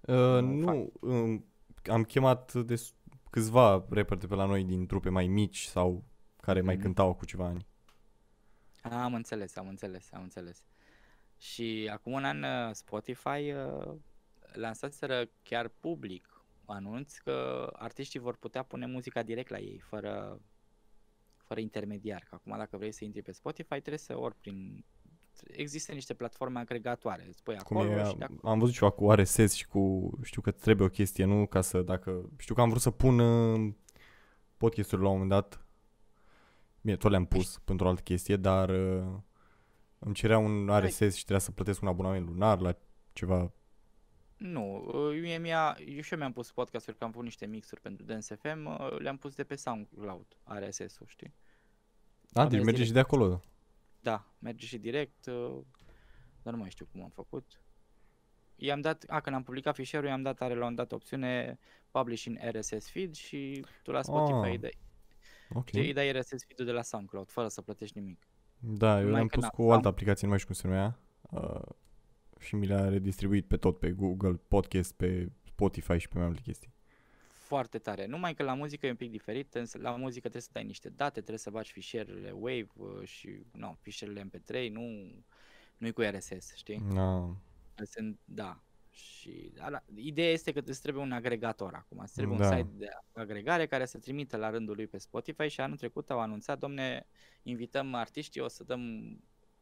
Speaker 3: Uh,
Speaker 2: Nu
Speaker 3: nu, um, am chemat de câțiva rapperi de pe la noi din trupe mai mici sau care mai
Speaker 2: Mhm.
Speaker 3: cântau cu ceva ani.
Speaker 2: A, am înțeles, am înțeles, am înțeles. Și acum un an uh, Spotify uh, lansaseră chiar public anunț că artiștii vor putea pune muzica direct la ei, fără, fără intermediar. Că acum dacă vrei să intri pe Spotify trebuie să ori prin... Există niște platforme agregatoare, îți pui
Speaker 3: Cum
Speaker 2: acolo
Speaker 3: e,
Speaker 2: și de acolo.
Speaker 3: am văzut ceva cu RSS și cu, știu că trebuie o chestie, nu? Ca să, dacă, știu că am vrut să pun uh, podcasturi la un moment dat. Bine, tot le-am pus pentru o altă chestie, dar uh, îmi cerea un RSS și trebuia să plătesc un abonament lunar la ceva.
Speaker 2: Nu, uh, mie mi-a, eu și eu mi-am pus podcasturi, că am pus niște mixuri pentru Dance FM, uh, le-am pus de pe SoundCloud, RSS-ul, știi?
Speaker 3: A,
Speaker 2: Am
Speaker 3: deci
Speaker 2: mers
Speaker 3: merge și de acolo.
Speaker 2: Da, merge și direct, uh, dar nu mai știu cum am făcut. I-am dat, a, când am publicat fișierul, i-am dat, are la un dat opțiune publish in RSS feed și tu la Spotify
Speaker 3: Ah,
Speaker 2: îi dai,
Speaker 3: Ok.
Speaker 2: știi, îi dai RSS feed-ul de la SoundCloud, fără să plătești nimic.
Speaker 3: Da, eu
Speaker 2: Numai
Speaker 3: le-am
Speaker 2: că
Speaker 3: pus
Speaker 2: na,
Speaker 3: cu o altă
Speaker 2: am-
Speaker 3: aplicație, nu mai știu cum se numea. Uh, și mi le-a redistribuit pe tot, pe Google Podcast, pe Spotify și pe mai multe chestii.
Speaker 2: Foarte tare. Numai că la muzică e un pic diferit, însă la muzică trebuie să dai niște date, trebuie să bagi fișierele WAV uh, și, nu, fișierele MP3, nu, nu-i cu RSS, știi?
Speaker 3: No.
Speaker 2: Sunt, da. Și ala, ideea este că îți trebuie un agregator acum. Îți trebuie
Speaker 3: Da.
Speaker 2: un site de agregare care să trimită la rândul lui pe Spotify și anul trecut au anunțat, domne, invităm artiștii, o să dăm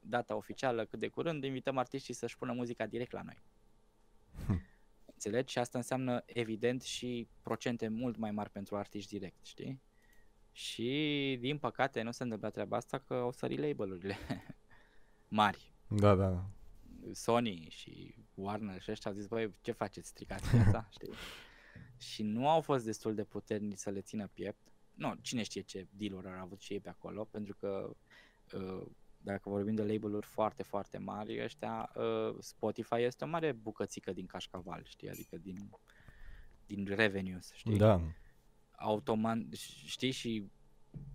Speaker 2: data oficială cât de curând, invităm artiștii să-și pună muzica direct la noi.
Speaker 3: Hm.
Speaker 2: Înțelegi? Și asta înseamnă evident și procente mult mai mari pentru artiști direct, știi? Și din păcate nu se întâmplă treaba asta că au sărit label-urile [laughs] mari.
Speaker 3: Da, da, da.
Speaker 2: Sony și Warner și ăștia au zis, băi, ce faceți, stricați piața, [laughs] știi? Și nu au fost destul de puternici să le țină piept nu, cine știe ce deal au avut și ei pe acolo, pentru că uh, dacă vorbim de label-uri foarte, foarte mari, ăștia, uh, Spotify este o mare bucățică din cașcaval, știi, adică din, din revenues, știi?
Speaker 3: Da.
Speaker 2: Automat, știi, și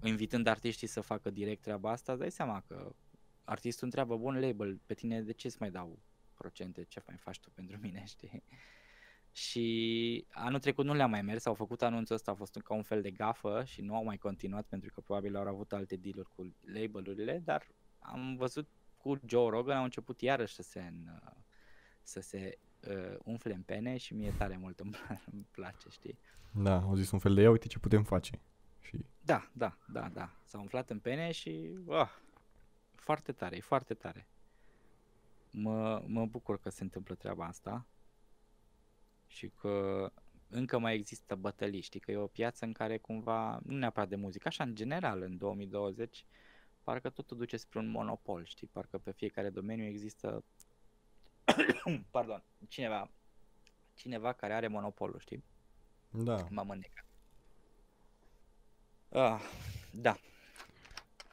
Speaker 2: invitând artiștii să facă direct treaba asta, îți dai seama că artistul întreabă, bun label, pe tine de ce îți mai dau procente, ce mai faci tu pentru mine, [laughs] știi? Și anul trecut nu le-a mai mers, au făcut anunțul ăsta, a fost ca un fel de gafă și nu au mai continuat pentru că probabil au avut alte deal cu labelurile, dar am văzut cu Joe Rogan au început iarăși să se, în, să se uh, umfle în pene și mie tare mult îmi, îmi place, știi?
Speaker 3: Da, au zis un fel de ia uite ce putem face. Și...
Speaker 2: Da, da, da, da. S-au umflat în pene și uh, foarte tare, e foarte tare. Mă, mă bucur că se întâmplă treaba asta și că încă mai există bătălii, știi, că e o piață în care cumva, nu neapărat de muzică, așa în general în 2020, parcă totul duce spre un monopol, știi, parcă pe fiecare domeniu există, [coughs] pardon, cineva, cineva care are monopolul, știi?
Speaker 3: Da.
Speaker 2: M-am înnecat. Ah, da.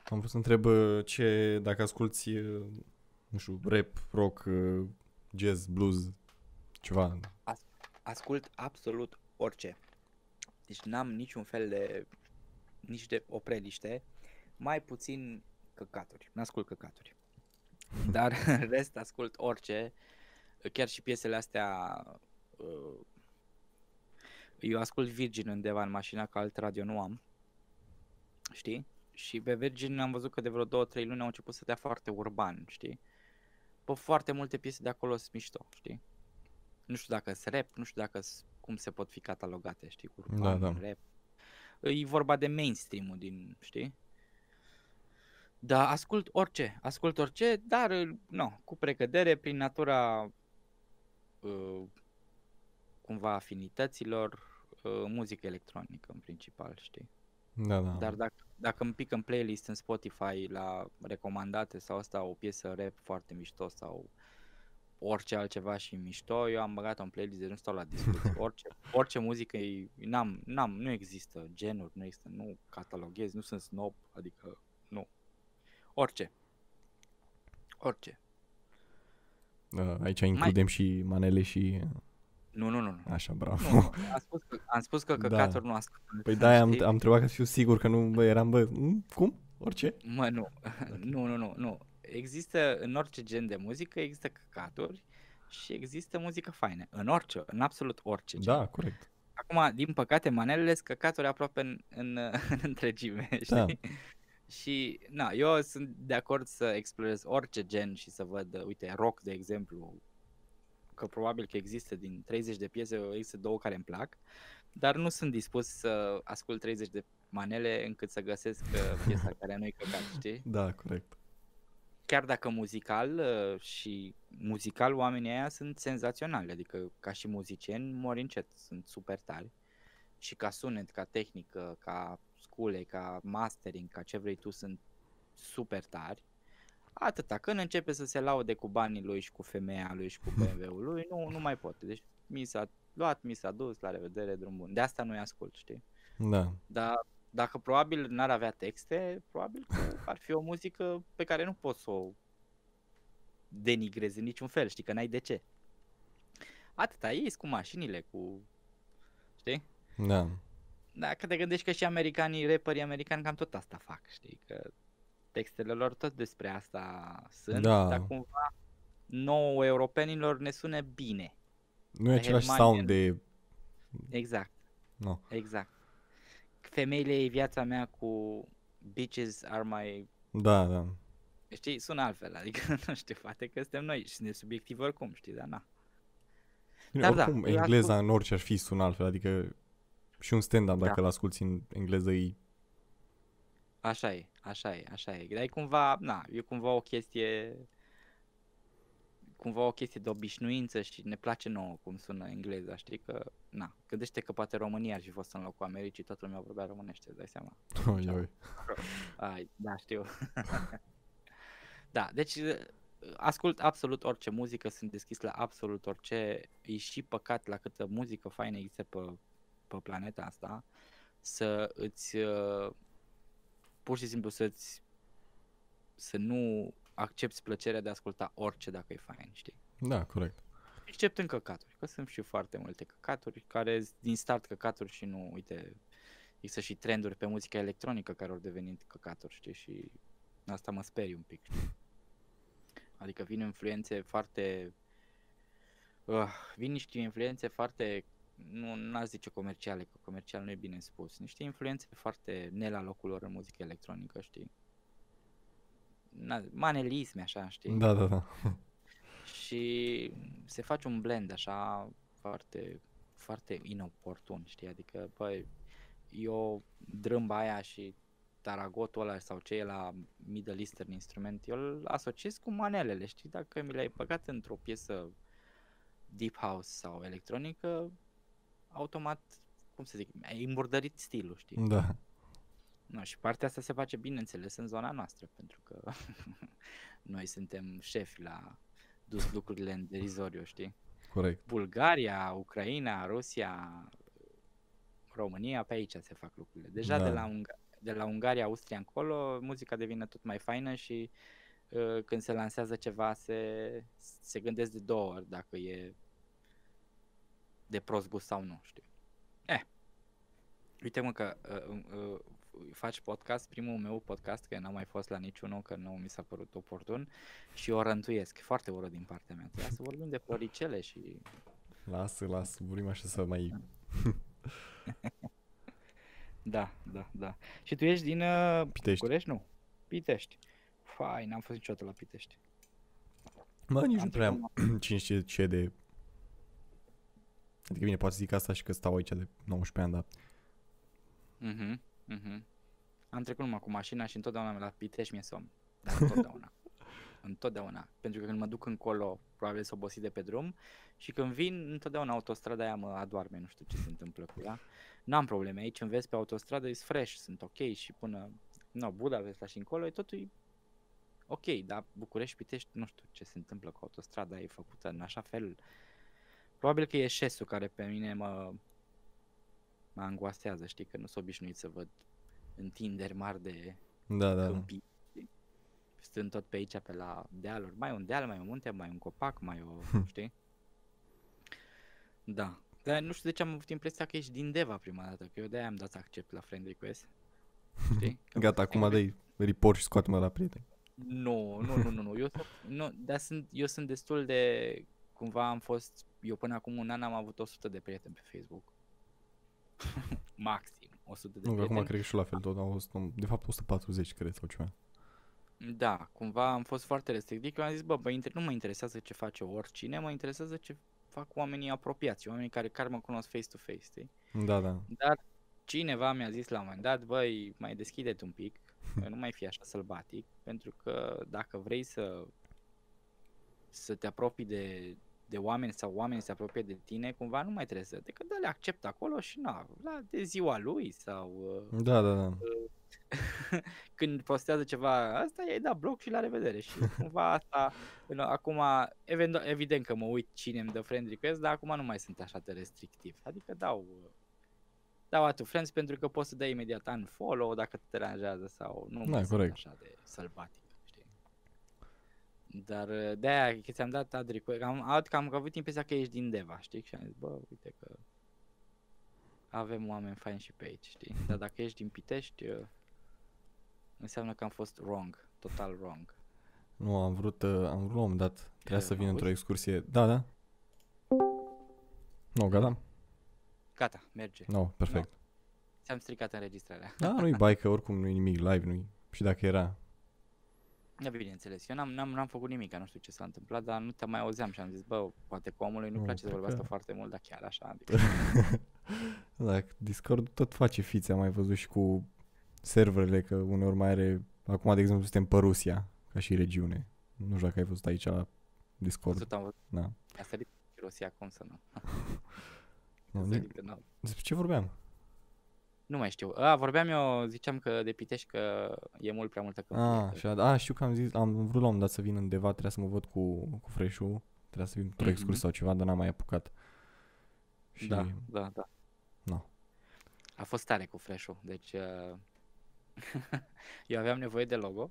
Speaker 3: Am vrut să întreb uh, ce, dacă asculti, uh, nu știu, rap, rock, uh, jazz, blues, ceva.
Speaker 2: As- ascult absolut orice. Deci n-am niciun fel de, nici de opreliște, mai puțin căcaturi. N-ascult căcaturi. [laughs] Dar în rest ascult orice, chiar și piesele astea eu ascult Virgin undeva în mașina, că alt radio nu am. Știi? Și pe Virgin am văzut că de vreo 2-3 luni au început să dea foarte urban, știi? Pe foarte multe piese de acolo sunt mișto, știi? Nu știu dacă sunt rap, nu știu dacă cum se pot fi catalogate, știi?
Speaker 3: Urban, da, da.
Speaker 2: rap. E vorba de mainstream-ul din, știi? Da, ascult orice, ascult orice, dar, nu, cu precădere, prin natura uh, cumva afinităților, uh, muzică electronică în principal, știi?
Speaker 3: Da, da.
Speaker 2: Dar dacă, dacă îmi pic în playlist în Spotify la recomandate sau asta o piesă rap foarte mișto sau orice altceva și mișto, eu am băgat în playlist, de nu stau la discuție. [laughs] Orice, orice muzică, n-am, n-am, nu există genuri, nu există, nu cataloghez, nu sunt snob, adică nu. Orice. Orice.
Speaker 3: Uh, aici includem Mai... și manele și
Speaker 2: nu, nu, nu.
Speaker 3: Așa, bravo.
Speaker 2: Nu, am spus că, am spus că [laughs] da. căcaturi nu ascult.
Speaker 3: Păi da, am, am întrebat ca să fiu sigur că nu bă, eram, bă, cum? Orice?
Speaker 2: Mă, nu. [laughs] [laughs] nu, nu, nu, nu. Există, în orice gen de muzică, există căcaturi și există muzică faină. În orice, în absolut orice
Speaker 3: gen. Da, corect.
Speaker 2: Acum, din păcate, manelele sunt căcaturi aproape în, în, în întregime, da. Știi? Și, na, eu sunt de acord să explorez orice gen și să văd, uite, rock, de exemplu, că probabil că există din 30 de piese, există două care îmi plac, dar nu sunt dispus să ascult 30 de manele încât să găsesc uh, piesa [laughs] care nu-i căcat, știi?
Speaker 3: Da, corect.
Speaker 2: Chiar dacă muzical uh, și muzical oamenii aia sunt senzaționali, adică ca și muzicieni mori încet, sunt super tari. Și ca sunet, ca tehnică, ca scule, ca mastering, ca ce vrei tu, sunt super tari Atâta, când începe să se laude cu banii lui și cu femeia lui și cu BMW-ul lui, nu, nu mai poate. Deci mi s-a luat, mi s-a dus, la revedere, drum bun. De asta nu-i ascult, știi?
Speaker 3: Da.
Speaker 2: Dar dacă probabil n-ar avea texte, probabil că ar fi o muzică pe care nu poți să o denigrezi în niciun fel, știi, că n-ai de ce. Atâta, ei cu mașinile, cu... Știi?
Speaker 3: Da.
Speaker 2: Dacă te gândești că și americanii, rapperii americani cam tot asta fac, știi? Că textele lor tot despre asta sunt, da. dar cumva nouă europenilor ne sună bine.
Speaker 3: Nu e același sound de...
Speaker 2: Exact.
Speaker 3: No.
Speaker 2: Exact. Femeile e viața mea cu bitches are my...
Speaker 3: Da, da.
Speaker 2: Știi, sună altfel, adică [laughs] nu știu, poate că suntem noi și ne subiectiv oricum, știi, dar na.
Speaker 3: Bine, dar oricum, da, engleza ascult... în orice ar fi sună altfel, adică și un stand-up dacă da. l asculti în engleză e
Speaker 2: Așa e, așa e, așa e. Dar e cumva, na, e cumva o chestie cumva o chestie de obișnuință și ne place nouă cum sună engleza, știi că, na, gândește că poate România ar fi fost în locul Americii, toată lumea vorbea românește, îți dai seama.
Speaker 3: Oi, oi.
Speaker 2: Ai, da, știu. [laughs] da, deci ascult absolut orice muzică, sunt deschis la absolut orice, e și păcat la câtă muzică faină există pe, pe planeta asta să îți uh, pur și simplu să-ți să nu accepti plăcerea de a asculta orice dacă e fain, știi?
Speaker 3: Da, corect.
Speaker 2: Except în căcaturi, că sunt și foarte multe căcaturi care sunt din start căcaturi și nu, uite, există și trenduri pe muzica electronică care au devenit căcaturi, știi, și asta mă sperie un pic, știi? Adică vin influențe foarte, uh, vin niște influențe foarte, nu n-aș zice comerciale, că comercial nu e bine spus, niște influențe foarte ne la locul lor în muzică electronică, știi? Na- Manelisme, așa, știi?
Speaker 3: Da, da, da.
Speaker 2: și se face un blend așa foarte, foarte inoportun, știi? Adică, băi, eu drâmba aia și taragotul ăla sau ce e la Middle Eastern instrument, eu îl asociez cu manelele, știi? Dacă mi le-ai băgat într-o piesă deep house sau electronică, automat, cum să zic, ai îmburdărit stilul, știi?
Speaker 3: Da.
Speaker 2: No, și partea asta se face bineînțeles în zona noastră, pentru că [laughs] noi suntem șefi la dus lucrurile în derizoriu, știi?
Speaker 3: Corect.
Speaker 2: Bulgaria, Ucraina, Rusia, România, pe aici se fac lucrurile. Deja
Speaker 3: Da.
Speaker 2: de, la Unga- de la Ungaria, Austria încolo, muzica devine tot mai faină și uh, când se lansează ceva se, se gândesc de două ori dacă e de prost gust sau nu, știi? Eh, uite mă că uh, uh, faci podcast, primul meu podcast, că n-am mai fost la niciunul, că nu mi s-a părut oportun și o rântuiesc, foarte urât din partea mea. Trebuia să vorbim de floricele și
Speaker 3: Lasă, lasă, vorbim așa să mai... [laughs]
Speaker 2: Da, da, da. Și tu ești din uh,
Speaker 3: Pitești.
Speaker 2: București? Nu. Pitești. Fai, n-am fost niciodată la Pitești.
Speaker 3: Mă, nici
Speaker 2: Am
Speaker 3: nu prea
Speaker 2: trecut
Speaker 3: am [clears throat] cine știe ce de... Adică bine, poate să zic asta și că stau aici de 19 ani, dar...
Speaker 2: Mhm, mhm. Am trecut numai cu mașina și întotdeauna la Pitești mi-e somn. Dar [laughs] întotdeauna. întotdeauna. Pentru că când mă duc încolo, probabil sunt obosit de pe drum și când vin, întotdeauna autostrada aia mă adoarme, nu știu ce se întâmplă cu ea. N-am probleme aici, îmi vezi pe autostradă, e fresh, sunt ok și până, no, Budapesta și încolo, e totul e ok, dar București, Pitești, nu știu ce se întâmplă cu autostrada, e făcută în așa fel. Probabil că e șesul care pe mine mă, mă angoasează, știi, că nu sunt obișnuit să văd întinderi mari de
Speaker 3: Da, da, da.
Speaker 2: câmpii. știi? Stând tot pe aici, pe la dealuri. Mai un deal, mai un munte, mai un copac, mai o, știi? Da. Dar nu știu de ce am avut impresia că ești din Deva prima dată, că eu de-aia am dat să accept la friend request. Știi? Că [laughs]
Speaker 3: Gata,
Speaker 2: mă
Speaker 3: acum dai report și scoate-mă la prieteni.
Speaker 2: Nu, nu, nu, nu, nu. Eu, sunt- nu dar sunt, eu sunt destul de, cumva am fost, eu până acum un an am avut 100 de prieteni pe Facebook. [laughs] Maxim 100 de
Speaker 3: Nu, că
Speaker 2: prieteni.
Speaker 3: acum cred că și la fel tot am fost, de fapt 140 cred sau ceva.
Speaker 2: Da, cumva am fost foarte restrictiv. Eu am zis, bă, bă inter- nu mă interesează ce face oricine, mă interesează ce fac oamenii apropiați, oamenii care, care mă cunosc face-to-face, știi?
Speaker 3: Da, da.
Speaker 2: Dar cineva mi-a zis la un moment dat, băi, mai deschide-te un pic, că [laughs] nu mai fi așa sălbatic, pentru că dacă vrei să să te apropii de, de oameni sau oamenii se apropie de tine, cumva nu mai trebuie să, decât dă-le accept acolo și na, la de ziua lui sau uh,
Speaker 3: Da, da, da. [laughs]
Speaker 2: când postează ceva asta, i-ai dat bloc și la revedere și [laughs] cumva asta, în- acum, evident, evident că mă uit cine îmi dă friend request, dar acum nu mai sunt așa de restrictiv, adică dau dau atul friends pentru că poți să dai imediat unfollow dacă te deranjează sau nu
Speaker 3: Da,
Speaker 2: mai sunt
Speaker 3: corect.
Speaker 2: așa de sălbatic, știi. Dar uh, de-aia că ți-am dat ad request, am, ad, că am avut impresia că ești din Deva, știi, și am zis, bă, uite că avem oameni faini și pe aici, știi, dar dacă ești din Pitești, uh, înseamnă că am fost wrong, total wrong.
Speaker 3: Nu, am vrut, uh, am vrut la un moment dat, trebuia
Speaker 2: Ce,
Speaker 3: să vin
Speaker 2: auzi?
Speaker 3: într-o excursie. Da, da. Nu, gata?
Speaker 2: Gata, merge.
Speaker 3: Nu, perfect.
Speaker 2: Ți-am stricat înregistrarea.
Speaker 3: Da, nu-i [laughs] bai că oricum nu-i nimic live, nu-i. Și dacă era,
Speaker 2: Da, bineînțeles. Eu n-am, n-am, n-am făcut nimic, nu știu ce s-a întâmplat, dar nu te mai auzeam și am zis, bă, poate că omului nu
Speaker 3: Nu,
Speaker 2: place să
Speaker 3: cred
Speaker 2: vorbească
Speaker 3: că-
Speaker 2: foarte mult, dar chiar așa. Adică, [laughs]
Speaker 3: Da, Discord tot face fițe, am mai văzut și cu serverele, că uneori mai are... Acum, de exemplu, suntem pe Rusia, ca și regiune. Nu știu dacă ai văzut aici la Discord.
Speaker 2: văzut, am văzut,
Speaker 3: Da.
Speaker 2: a sărit Rusia, cum să nu? [laughs]
Speaker 3: Nu,
Speaker 2: A
Speaker 3: ni-
Speaker 2: sărit în alt.
Speaker 3: Despre ce vorbeam?
Speaker 2: Nu mai știu. A, vorbeam eu, ziceam că de Pitești că e mult prea multă câmpie.
Speaker 3: Ah,
Speaker 2: că-
Speaker 3: și a, a, știu că am zis, am vrut la un moment dat să vin în Deva, trebuia să mă văd cu, cu fresh trebuia să vin într-o
Speaker 2: Mhm.
Speaker 3: excursie sau ceva, dar n-am mai apucat. Și
Speaker 2: Da, da, da.
Speaker 3: Nu.
Speaker 2: A fost tare cu Fresh-ul, deci uh, [laughs] eu aveam nevoie de logo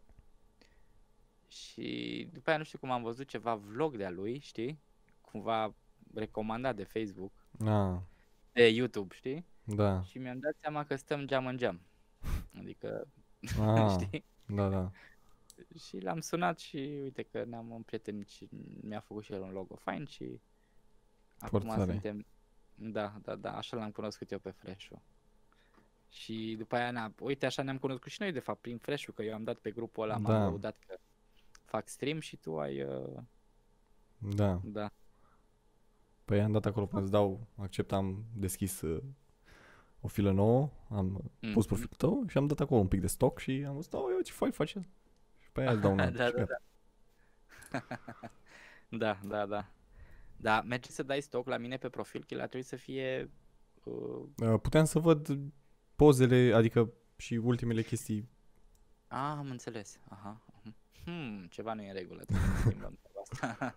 Speaker 2: și după aia nu știu cum am văzut ceva vlog de-a lui, știi? Cumva recomandat de Facebook,
Speaker 3: Ah,
Speaker 2: de YouTube, știi?
Speaker 3: Da.
Speaker 2: Și mi-am dat seama că stăm geam în geam. Adică,
Speaker 3: Ah, [laughs]
Speaker 2: știi?
Speaker 3: da, da.
Speaker 2: Și l-am sunat și uite că ne-am împrietenit și mi-a făcut și el un logo fain și
Speaker 3: Foarte
Speaker 2: acum
Speaker 3: tare.
Speaker 2: suntem... Da, da, da, așa l-am cunoscut eu pe fresh Și după aia, na, uite, așa ne-am cunoscut și noi, de fapt, prin fresh că eu am dat pe grupul ăla, m-am
Speaker 3: Da.
Speaker 2: lăudat că fac stream și tu ai, uh,
Speaker 3: Da.
Speaker 2: da,
Speaker 3: Păi am dat acolo până îți dau, accept, am deschis uh, o filă nouă, am pus
Speaker 2: Mhm.
Speaker 3: profilul tău și am dat acolo un pic de stock și am văzut, oh, eu ce faci, faci Și pe aia îți dau un [laughs]
Speaker 2: da,
Speaker 3: alt.
Speaker 2: da,
Speaker 3: și gata. [laughs]
Speaker 2: da, da, da. Da, merge să dai stock la mine pe profil, că el ar trebui să fie uh,
Speaker 3: Uh, Puteam să văd pozele, adică și ultimele chestii.
Speaker 2: Ah, am înțeles. Aha. mhm. Hmm, ceva nu e în regulă. [laughs] Trebuie să schimbăm treaba asta.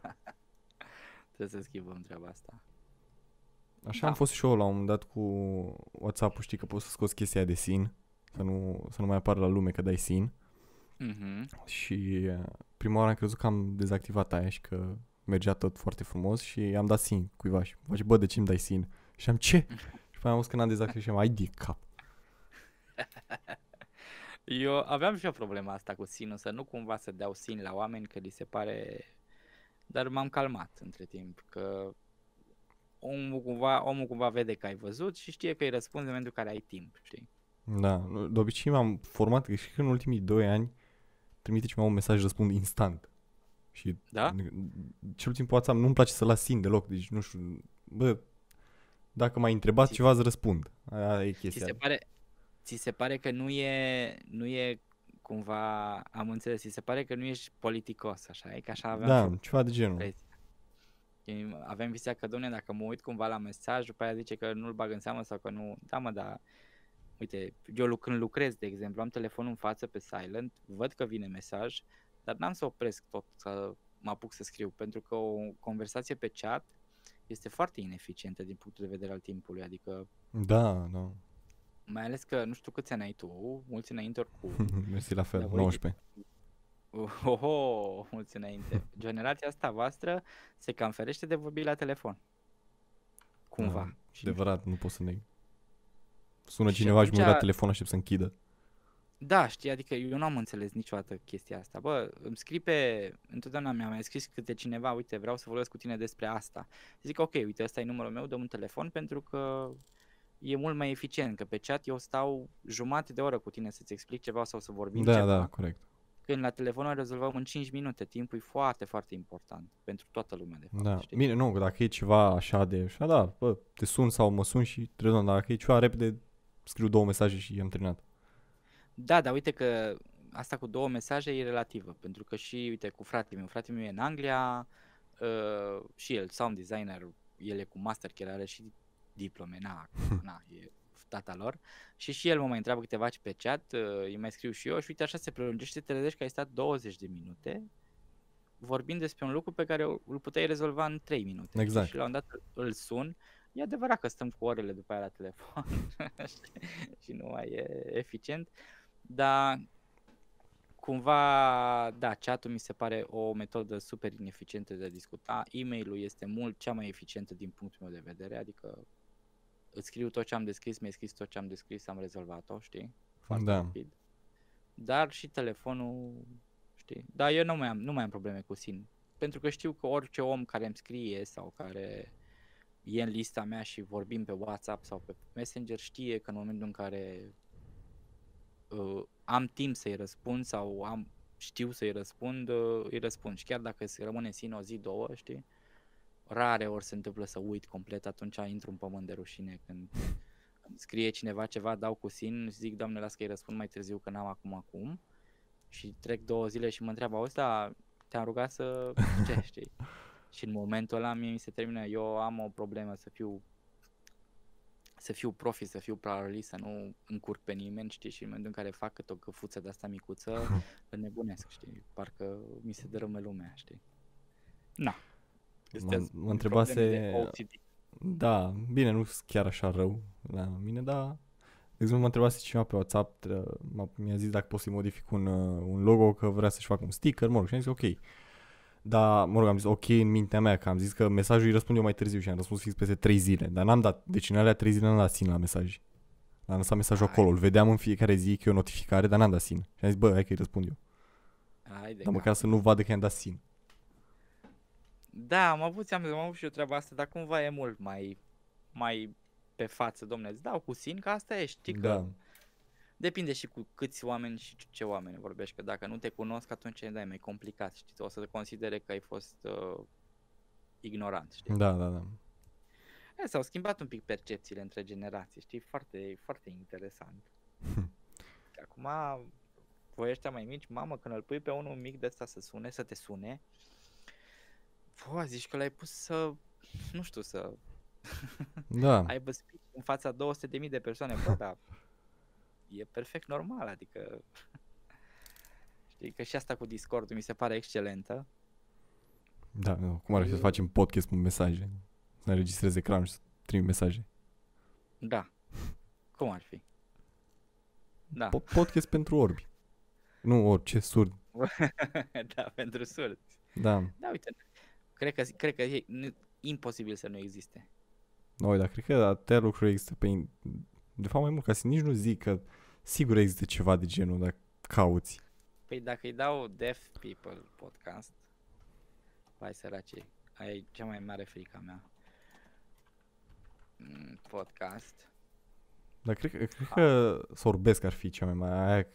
Speaker 2: Trebuie să schimbăm treaba asta.
Speaker 3: Așa
Speaker 2: Da.
Speaker 3: am fost și eu la un moment dat cu WhatsApp-ul, știi că poți să scoți chestia de sin, să nu, să nu mai apară la lume că dai sin.
Speaker 2: Mhm.
Speaker 3: Și uh, prima oară am crezut că am dezactivat aia și că mergea tot foarte frumos și am dat sin cuiva și face, bă, de ce îmi dai sin? Și am ce? [laughs] Și pe aia am auzit că n-am dezactivat și am, ai de cap. [laughs]
Speaker 2: Eu aveam și eu problema asta cu sinul, să nu cumva să dau sin la oameni, că li se pare... Dar m-am calmat între timp, că omul cumva, omul cumva vede că ai văzut și știe că îi răspunzi în momentul în care ai timp, știi?
Speaker 3: Da, nu- de obicei m-am format, că și că în ultimii doi ani trimite cineva un mesaj, răspund instant. Și
Speaker 2: Da?
Speaker 3: cel puțin pe WhatsApp nu-mi place să las sin deloc, deci nu știu, bă, dacă m-ai întrebat
Speaker 2: Ți-
Speaker 3: ceva, îți răspund. Aia e
Speaker 2: Ți
Speaker 3: chestia.
Speaker 2: se pare, ți se pare că nu e, nu e cumva, am înțeles, ți se pare că nu ești politicos, așa, e că așa aveam și eu
Speaker 3: Da, ceva de genul.
Speaker 2: impresia. Și Avem visea că, domne, dacă mă uit cumva la mesaj, după aia zice că nu-l bag în seamă sau că nu... Da, mă, dar... Uite, eu lu- când lucrez, de exemplu, am telefonul în față pe silent, văd că vine mesaj, dar n-am să opresc tot să mă apuc să scriu, pentru că o conversație pe chat este foarte ineficientă din punctul de vedere al timpului, adică
Speaker 3: Da, da.
Speaker 2: mai ales că nu știu câți ani ai tu, mulți înainte oricum. [laughs]
Speaker 3: Mersi la fel,
Speaker 2: Da, voi-
Speaker 3: 19. [laughs]
Speaker 2: Oho, mulți înainte. Generația asta voastră se cam ferește de vorbi la telefon. Cumva.
Speaker 3: Da,
Speaker 2: Și
Speaker 3: Adevărat, nu pot să neg. Sună
Speaker 2: Și
Speaker 3: cineva și mă uit la
Speaker 2: atunci-
Speaker 3: telefon, aștept să închidă.
Speaker 2: Da, știi, adică eu nu am înțeles niciodată chestia asta. Bă, îmi scrii pe... Întotdeauna mi-a mai scris câte cineva, uite, vreau să vorbesc cu tine despre asta. Zic, ok, uite, ăsta e numărul meu, dăm un telefon pentru că e mult mai eficient, că pe chat eu stau jumate de oră cu tine să-ți explic ceva sau să vorbim
Speaker 3: Da,
Speaker 2: ceva.
Speaker 3: da, corect.
Speaker 2: Când la telefon o rezolvăm în 5 minute, timpul e foarte, foarte important pentru toată lumea, de fapt,
Speaker 3: Da.
Speaker 2: știi?
Speaker 3: Bine, nu, că dacă e ceva așa de, așa, da, bă, te sun sau mă sun și te rezolv, dar dacă e ceva repede, scriu două mesaje și am terminat.
Speaker 2: Da, dar uite că asta cu două mesaje e relativă, pentru că și, uite, cu fratele meu, fratele meu e în Anglia, uh, și el, sound designer, el e cu master, chiar are și diplome, na, na, e tata lor, și și el mă mai întreabă câteva pe chat, uh, îi mai scriu și eu și uite așa se prelungește, te trezești că ai stat 20 de minute vorbind despre un lucru pe care îl puteai rezolva în 3 minute. știi?
Speaker 3: Exact.
Speaker 2: Și la un dat îl sun, e adevărat că stăm cu orele după aia la telefon [laughs] și nu mai e eficient, dar cumva, da, chat-ul mi se pare o metodă super ineficientă de a discuta. E-mail-ul este mult cea mai eficientă din punctul meu de vedere, adică îți scriu tot ce am descris, mi-ai scris tot ce am descris, am rezolvat-o, știi? Foarte
Speaker 3: Da.
Speaker 2: rapid. Dar și telefonul, știi? Dar eu nu mai am, nu mai am probleme cu SIN. Pentru că știu că orice om care îmi scrie sau care e în lista mea și vorbim pe WhatsApp sau pe Messenger știe că în momentul în care uh, am timp să-i răspund sau am știu să-i răspund, uh, îi răspund. Și chiar dacă se rămâne în sine o zi, două, știi? Rare ori se întâmplă să uit complet, atunci intru în pământ de rușine când îmi scrie cineva ceva, dau cu sin, zic, doamne, las că îi răspund mai târziu că n-am acum acum. Și trec două zile și mă întreabă, auzi, da, te-am rugat să ce, știi? Și în momentul ăla mie mi se termină, eu am o problemă să fiu să fiu profi, să fiu pluralist, să nu încurc pe nimeni, știi, și în momentul în care fac cât o găfuță de asta micuță, [laughs] nebunesc, știi, parcă mi se dărâme lumea, știi. Na. Astea
Speaker 3: Mă-
Speaker 2: sunt
Speaker 3: mă întrebase-
Speaker 2: probleme de OCD.
Speaker 3: Da, bine, nu sunt chiar așa rău la mine, dar exemplu, m-a întrebat cineva pe WhatsApp, uh, m-a- mi-a zis dacă pot să-i modific un, uh, un logo, că vrea să-și facă un sticker, mă rog, și am zis ok. Dar, mă rog, am zis ok în mintea mea, că am zis că mesajul îi răspund eu mai târziu și am răspuns fix peste 3 zile. Dar n-am dat, deci în alea 3 zile n-am dat sin la mesaj. Am lăsat mesajul
Speaker 2: Hai.
Speaker 3: acolo, îl vedeam în fiecare zi că e o notificare, dar n-am dat sin. Și am zis, bă, hai că-i răspund eu.
Speaker 2: Hai de
Speaker 3: Dar
Speaker 2: cap.
Speaker 3: măcar să nu vadă că i-am dat sin.
Speaker 2: Da, am avut, am, am avut și eu treaba asta, dar cumva e mult mai, mai pe față, domne, îți dau cu sin, că asta e, știi că
Speaker 3: Da.
Speaker 2: depinde și cu câți oameni și ce oameni vorbești, că dacă nu te cunosc, atunci da, e mai complicat, știți, o să te considere că ai fost uh, ignorant, știi.
Speaker 3: Da, da, da.
Speaker 2: E, s-au schimbat un pic percepțiile între generații, știi, foarte, foarte interesant. Că [laughs] Acum, voi ăștia mai mici, mamă, când îl pui pe unul mic de ăsta să sune, să te sune, Bă, zici că l-ai pus să, nu știu, să
Speaker 3: Da. [laughs]
Speaker 2: aibă speech în fața 200.000 de persoane, bă, dar e perfect normal, adică [laughs] știi că și asta cu Discord mi se pare excelentă.
Speaker 3: Da, nu, cum ar fi să facem podcast cu mesaje? Să înregistrezi ecranul și să trimit mesaje.
Speaker 2: Da. Cum ar fi? Da.
Speaker 3: Po- podcast pentru orbi. Nu orice, surd. [laughs]
Speaker 2: da, pentru surd.
Speaker 3: Da.
Speaker 2: Da, uite. Cred că, cred că e nu- imposibil să nu existe.
Speaker 3: Noi, dar cred că atâtea lucruri există pe... in- De fapt mai mult ca să nici nu zic că sigur există ceva de genul dacă cauți.
Speaker 2: Păi dacă îi dau Deaf People podcast, vai săracii, aia e cea mai mare frica mea. Mm, Podcast.
Speaker 3: Dar cred, că- cred că sorbesc ar fi cea mai mare. Aia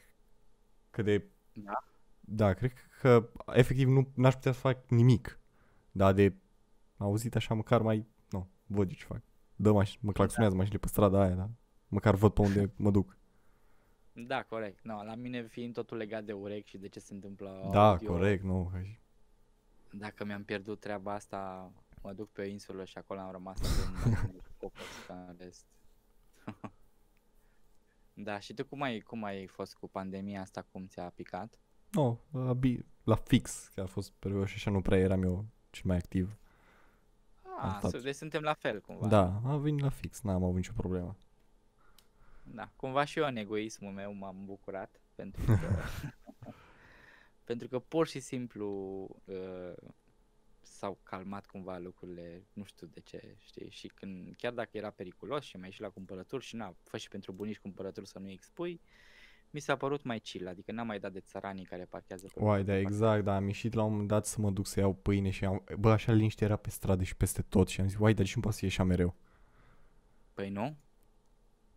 Speaker 3: că de...
Speaker 2: Da?
Speaker 3: Da, cred că efectiv nu n-aș putea să fac nimic. Dar de auzit așa măcar mai... Nu, văd eu ce fac. Dă maș- mă claxonează mașinile pe strada aia, da. Măcar văd pe unde mă duc.
Speaker 2: Da, corect. No, la mine fiind totul legat de urechi și de ce se întâmplă
Speaker 3: Da,
Speaker 2: audio,
Speaker 3: corect, nu. hai.
Speaker 2: Dacă mi-am pierdut treaba asta, mă duc pe o insulă și acolo am rămas să văd copăți ca în rest. [laughs] da, și tu cum ai, cum ai fost cu pandemia asta, cum ți-a picat?
Speaker 3: Nu, la, bi- la fix, că a fost perioada și așa nu prea eram eu cel mai activ.
Speaker 2: Ah,
Speaker 3: stat.
Speaker 2: su- deci suntem la fel cumva.
Speaker 3: Da, a venit la fix, n-am avut nicio problemă.
Speaker 2: Da, cumva și eu în egoismul meu m-am bucurat pentru că, [laughs] pentru că pur și simplu uh, s-au calmat cumva lucrurile, nu știu de ce, știi, și când, chiar dacă era periculos și mai ieși la cumpărături și na, fă și pentru bunici cumpărături să nu expui, mi s-a părut mai chill, adică n-am mai dat de țăranii care parchează pe
Speaker 3: Uai,
Speaker 2: pe
Speaker 3: da,
Speaker 2: parc.
Speaker 3: exact, da, am ieșit la un moment dat să mă duc să iau pâine și am... Bă, așa liniște era pe stradă și peste tot și am zis, uai, dar de ce nu poate să fie așa mereu?
Speaker 2: Păi nu?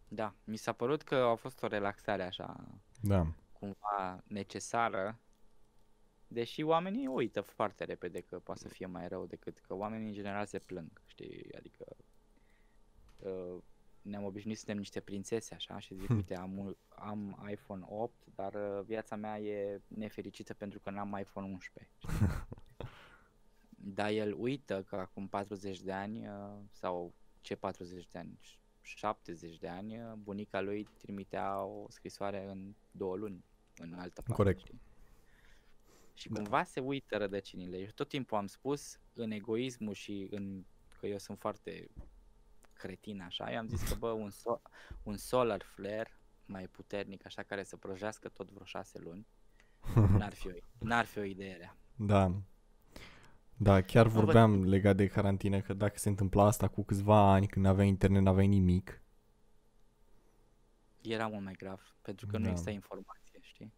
Speaker 2: Da, mi s-a părut că a fost o relaxare așa
Speaker 3: Da.
Speaker 2: cumva necesară, deși oamenii uită foarte repede că poate să fie mai rău decât că oamenii în general se plâng, știi, adică uh, ne-am obișnuit să suntem niște prințese așa și zic, uite, am, un- am iPhone 8, dar uh, viața mea e nefericită pentru că n-am iPhone 11. știi? [laughs] Dar el uită că acum 40 de ani uh, sau ce 40 de ani, 70 de ani, uh, bunica lui trimitea o scrisoare în două luni în altă parte.
Speaker 3: Corect.
Speaker 2: Știi? Și cumva se uită rădăcinile. Eu tot timpul am spus în egoismul și în că eu sunt foarte cretin așa, eu am zis că bă, un, so- un solar flare mai puternic, așa, care să prăjească tot vreo șase luni, [laughs] n-ar fi o, n-ar fi o idee rea.
Speaker 3: Da. Da, chiar
Speaker 2: Mă, văd-
Speaker 3: vorbeam legat de carantină că dacă se întâmpla asta cu câțiva ani, când n-aveai internet, n-aveai nimic.
Speaker 2: Era mult mai grav, pentru că nu
Speaker 3: Da.
Speaker 2: exista informație, știi?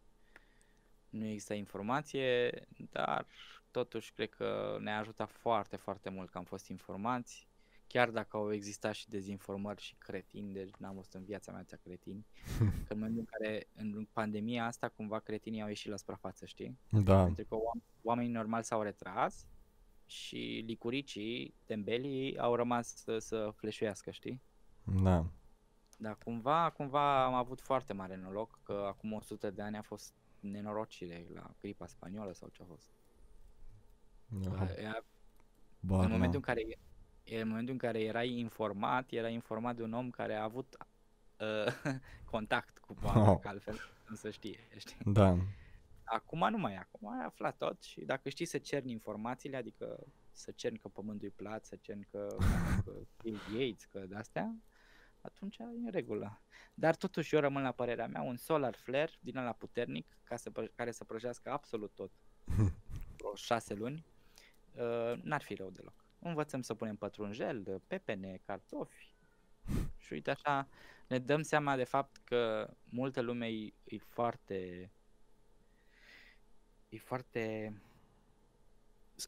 Speaker 2: Nu exista informație, dar totuși cred că ne-a ajutat foarte, foarte mult că am fost informați, chiar dacă au existat și dezinformări și cretini, deci n-am văzut în viața mea atâția cretini, [laughs] că în momentul în care în pandemia asta cumva cretinii au ieșit la suprafață, știi?
Speaker 3: Da,
Speaker 2: Pentru că oam- oamenii normali s-au retras și licuricii, tembelii, au rămas să, să fleșuiască, știi?
Speaker 3: da.
Speaker 2: Da, cumva, cumva am avut foarte mare noroc că acum 100 de ani a fost nenorocire la gripa spaniolă sau ce a fost.
Speaker 3: Aha,
Speaker 2: Ea-
Speaker 3: Ba,
Speaker 2: în, momentul
Speaker 3: na.
Speaker 2: în, care, e- în momentul în care erai informat, era informat de un om care a avut uh, [laughs] contact cu oameni,
Speaker 3: Oh.
Speaker 2: că altfel nu să știe, știi?
Speaker 3: Da,
Speaker 2: Acum nu mai e, acum ai aflat tot și dacă știi să cerni informațiile, adică să cerni că pământul e plat, să cerni că, că Bill Gates, că de-astea, atunci e în regulă. Dar totuși eu rămân la părerea mea, un solar flare din ăla puternic, ca să, pră- care să prăjească absolut tot, [laughs] vreo șase luni, uh, n-ar fi rău deloc. Învățăm să punem pătrunjel, pepene, cartofi și uite așa ne dăm seama de fapt că multă lume e, e foarte e foarte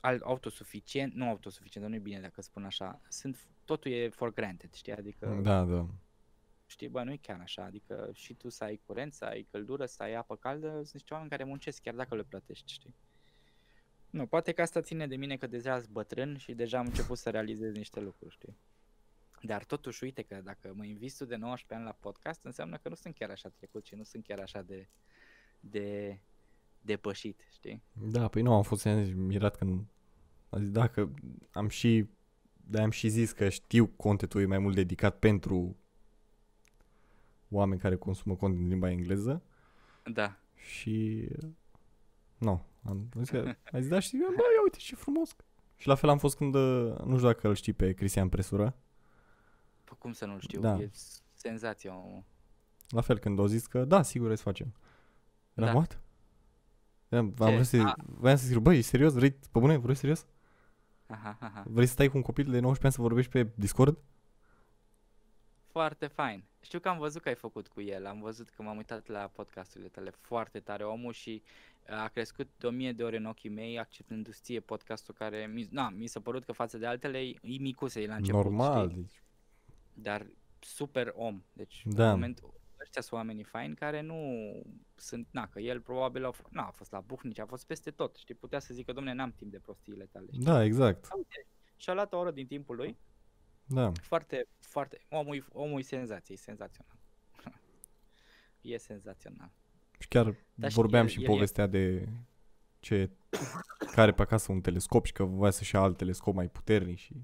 Speaker 2: al- autosuficient, nu autosuficient, nu e bine dacă spun așa, sunt, totul e for granted, știi, adică
Speaker 3: Da, da.
Speaker 2: știi, bă, nu e chiar așa, adică și tu să ai curent, să ai căldură, să ai apă caldă, sunt niște oameni care muncesc chiar dacă le plătești, știi. Nu, poate că asta ține de mine că deja sunt bătrân și deja am început să realizez niște lucruri, știi. Dar totuși, uite că dacă mă inviți tu de 19 ani la podcast, înseamnă că nu sunt chiar așa trecut și nu sunt chiar așa de, de depășit, știi?
Speaker 3: Da, păi nu, am fost mirat când a zis, dacă am și, de am și zis că știu contentul e mai mult dedicat pentru oameni care consumă content în limba engleză
Speaker 2: Da.
Speaker 3: și nu, am zis că, [laughs] a zis, da, și bă, ia uite ce frumos. Și la fel am fost când, uh, nu știu dacă îl știi pe Cristian Presura,
Speaker 2: Pă, cum să nu-l știu,
Speaker 3: Da.
Speaker 2: e senzație omul.
Speaker 3: la fel când au zis că, da, sigur, să facem. Era
Speaker 2: Da.
Speaker 3: da. what? Am, am
Speaker 2: Ce?
Speaker 3: vrut să,
Speaker 2: A-
Speaker 3: voiam să zic, băi, serios, vrei, pe bune, vrei serios?
Speaker 2: Aha, aha.
Speaker 3: Vrei să stai cu un copil de 19 ani să vorbești pe Discord?
Speaker 2: Foarte fain. Știu că am văzut că ai făcut cu el, am văzut că m-am uitat la podcasturile tale, foarte tare omul și a crescut de o mie de ori în ochii mei, acceptându-ți ție podcastul care, mi, na, mi s-a părut că față de altele e e micuse, e la început,
Speaker 3: Normal,
Speaker 2: știi?
Speaker 3: deci,
Speaker 2: dar super om. Deci,
Speaker 3: Da.
Speaker 2: în moment, ăștia sunt oamenii faini care nu sunt, na, că el probabil a, f- na, a fost la Buhnici, a fost peste tot, știi, putea să zică, domne, n-am timp de prostiile tale, știi?
Speaker 3: da, exact,
Speaker 2: Uite, Și-a luat o oră din timpul lui,
Speaker 3: da.
Speaker 2: foarte, foarte, omul, e- omul e senzație, e senzațional. [laughs] e senzațional.
Speaker 3: Și chiar
Speaker 2: Dar și
Speaker 3: vorbeam
Speaker 2: el-
Speaker 3: și
Speaker 2: el e-
Speaker 3: povestea de ce care pe acasă un telescop și că voia să-și ia alt telescop mai puternic și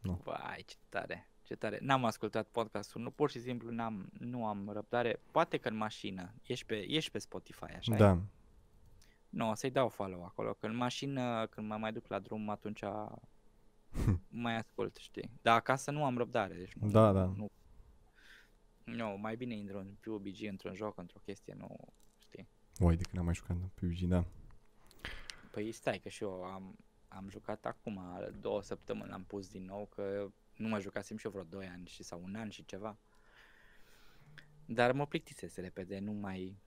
Speaker 3: Nu.
Speaker 2: Vai, ce tare, ce tare. N-am ascultat podcastul, nu, pur și simplu n-am, nu am răbdare. Poate că în mașină, ești pe, ești pe Spotify, așa e?
Speaker 3: da,
Speaker 2: Nu, o să-i dau follow acolo, că în mașină, când mă mai duc la drum, atunci [laughs] mai ascult, știi? Dar acasă nu am răbdare, deci nu,
Speaker 3: Da, da.
Speaker 2: Nu, nu, mai bine intru în PUBG, într-un joc, într-o chestie, nu, știi?
Speaker 3: Uai, de când am mai jucat în PUBG, da.
Speaker 2: Păi stai că și eu am, am jucat acum, două săptămâni l-am pus din nou, că nu mă jucasem și eu vreo 2 ani și sau un an și ceva. Dar mă plictisese repede, nu mai,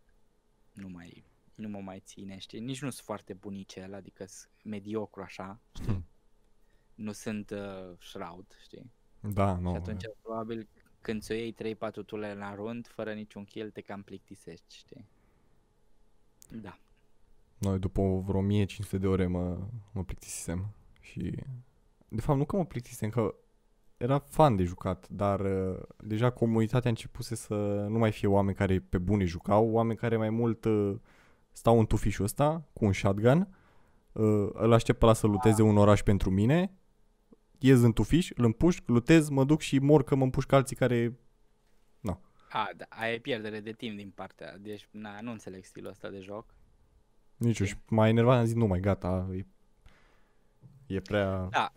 Speaker 2: nu mai, nu mă mai ține, știi? Nici nu sunt foarte bunicel, adică sunt mediocru așa, știi? [laughs]
Speaker 3: Hmm.
Speaker 2: Nu sunt uh, shroud, știi?
Speaker 3: Da, nu.
Speaker 2: și atunci probabil când ți-o iei 3-4 tule la rând, fără niciun kill, te cam plictisești, știi? Da.
Speaker 3: Noi după vreo 1500 de ore mă, mă plictisisem și de fapt nu că mă plictisem, că era fan de jucat, dar uh, deja comunitatea începuse să nu mai fie oameni care pe bune jucau, oameni care mai mult uh, stau în tufișul ăsta cu un shotgun, uh, îl aștept pe ăla să luteze un oraș pentru mine, ies în tufiș, îl împușc, lutez, mă duc și mor că mă împușc alții care...
Speaker 2: A, da, aia e pierdere de timp din partea, deci na, nu înțeleg stilul ăsta de joc.
Speaker 3: Nici eu și m-a enervat, am zis, nu mai gata, e, e prea...
Speaker 2: Da.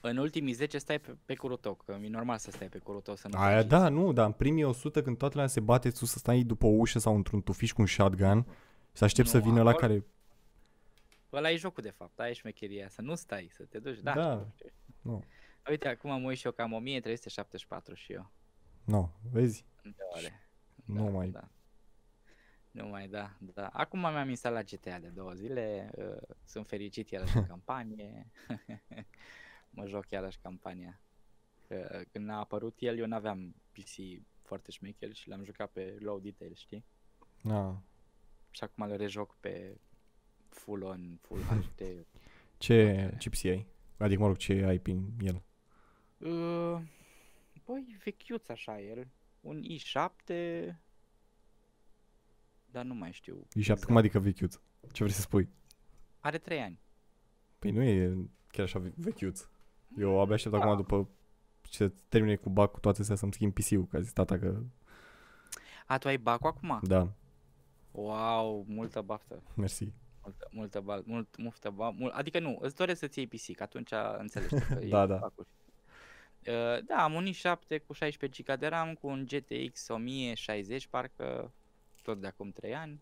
Speaker 2: În ultimii 10 stai pe, pe curul tău, că e normal să stai pe curul tău să nu
Speaker 3: Aia
Speaker 2: faci
Speaker 3: da, nu, dar în primii 100 când toată lumea se bate, tu să stai după o ușă sau într-un tufiș cu un shotgun, să aștept
Speaker 2: Nu,
Speaker 3: să vină la
Speaker 2: acolo-
Speaker 3: care...
Speaker 2: Ăla e jocul de fapt, aia e șmecheria, să nu stai, să te duci, da.
Speaker 3: Da,
Speaker 2: știu, știu.
Speaker 3: Nu.
Speaker 2: Uite, acum am uit și eu cam 1374 și eu,
Speaker 3: Nu, vezi?
Speaker 2: de ore.
Speaker 3: Nu
Speaker 2: da,
Speaker 3: mai-
Speaker 2: Da. Nu mai, da, da. Acum mi-am instalat GTA de două zile, uh, sunt fericit iarăși în [laughs] campanie, [laughs] mă joc iarăși campania. Că când a apărut el, eu n-aveam PC foarte șmecher și l-am jucat pe low detail, știi?
Speaker 3: Na.
Speaker 2: Și acum îl rejoc pe full on, full HD.
Speaker 3: Ce, ce PC ai? Adică, mă rog, ce ai prin el?
Speaker 2: Uh, băi, vechiuț așa el. Un i7, dar nu mai știu.
Speaker 3: E
Speaker 2: exact.
Speaker 3: șapte, cum adică vechiuț? Ce vrei să spui?
Speaker 2: Are 3 ani.
Speaker 3: Păi nu e chiar așa ve- vechiuț. Eu abia aștept
Speaker 2: Da.
Speaker 3: acum după ce termine cu bac cu toate astea să-mi schimb PC-ul, că a zis tata că...
Speaker 2: A, tu ai bac acum?
Speaker 3: Da,
Speaker 2: Wow, multă baftă.
Speaker 3: mersi.
Speaker 2: Multă, multă bal, mult, muftă ba, mult, adică nu, îți doresc să-ți iei PC, că atunci înțelegi că [laughs] e
Speaker 3: Da, da.
Speaker 2: bacul. Uh, da, am un i7 cu 16 GB de RAM, cu un GTX 1060, parcă tot de acum 3 ani.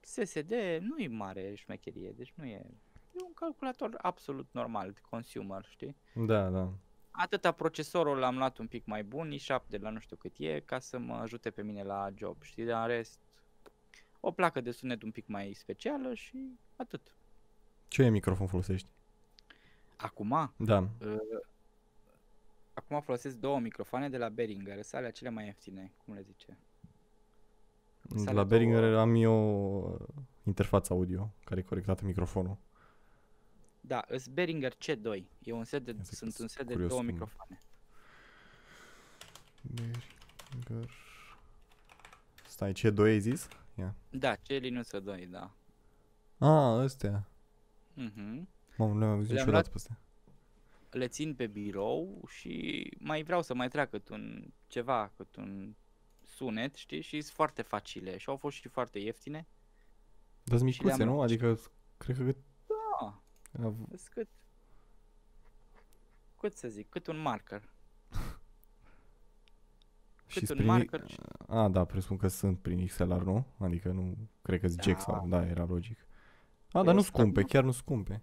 Speaker 2: SSD nu e mare șmecherie, deci nu e... E un calculator absolut normal, de consumer, știi?
Speaker 3: Da, da.
Speaker 2: Atâta procesorul l-am luat un pic mai bun, i7 la nu știu cât e, ca să mă ajute pe mine la job, știi? Dar în rest, o placă de sunet un pic mai specială și atât.
Speaker 3: Ce microfon folosești?
Speaker 2: Acum,
Speaker 3: Da.
Speaker 2: uh, acum folosesc două microfoane de la Behringer, sale cele mai ieftine, cum le zice.
Speaker 3: De
Speaker 2: Sale
Speaker 3: la Behringer
Speaker 2: două-
Speaker 3: am eu uh, interfața audio care e corectată microfonul.
Speaker 2: Da, îs Behringer C2. E un set de,
Speaker 3: Ia să
Speaker 2: sunt
Speaker 3: sunt
Speaker 2: un set de
Speaker 3: curios
Speaker 2: două
Speaker 3: cum-
Speaker 2: microfoane.
Speaker 3: Behringer... Stai, ce doi ai zis? Ia.
Speaker 2: Da, C Linux 2, da.
Speaker 3: A, ăstea.
Speaker 2: Mhm.
Speaker 3: Mamă, nu le-am auzit
Speaker 2: Le-am
Speaker 3: niciodată
Speaker 2: luat-
Speaker 3: pe astea.
Speaker 2: Le țin pe birou și mai vreau să mai trag cât un ceva, cât un sunet, știi? Și sunt foarte facile și au fost și foarte ieftine.
Speaker 3: Dar sunt
Speaker 2: Și le-am
Speaker 3: micuțe, nu?
Speaker 2: luat și-
Speaker 3: Adică, cred că...
Speaker 2: Da,
Speaker 3: av-
Speaker 2: îs cât cât să zic, cât un marker.
Speaker 3: Și
Speaker 2: Cât un
Speaker 3: prin...
Speaker 2: marker și-
Speaker 3: A, da, presupun că sunt prin XLR, nu? Adică nu... Cred că jack
Speaker 2: Da.
Speaker 3: sau... Da, era logic. A,
Speaker 2: Păi
Speaker 3: dar nu
Speaker 2: o să
Speaker 3: scumpe,
Speaker 2: fac-
Speaker 3: chiar nu scumpe.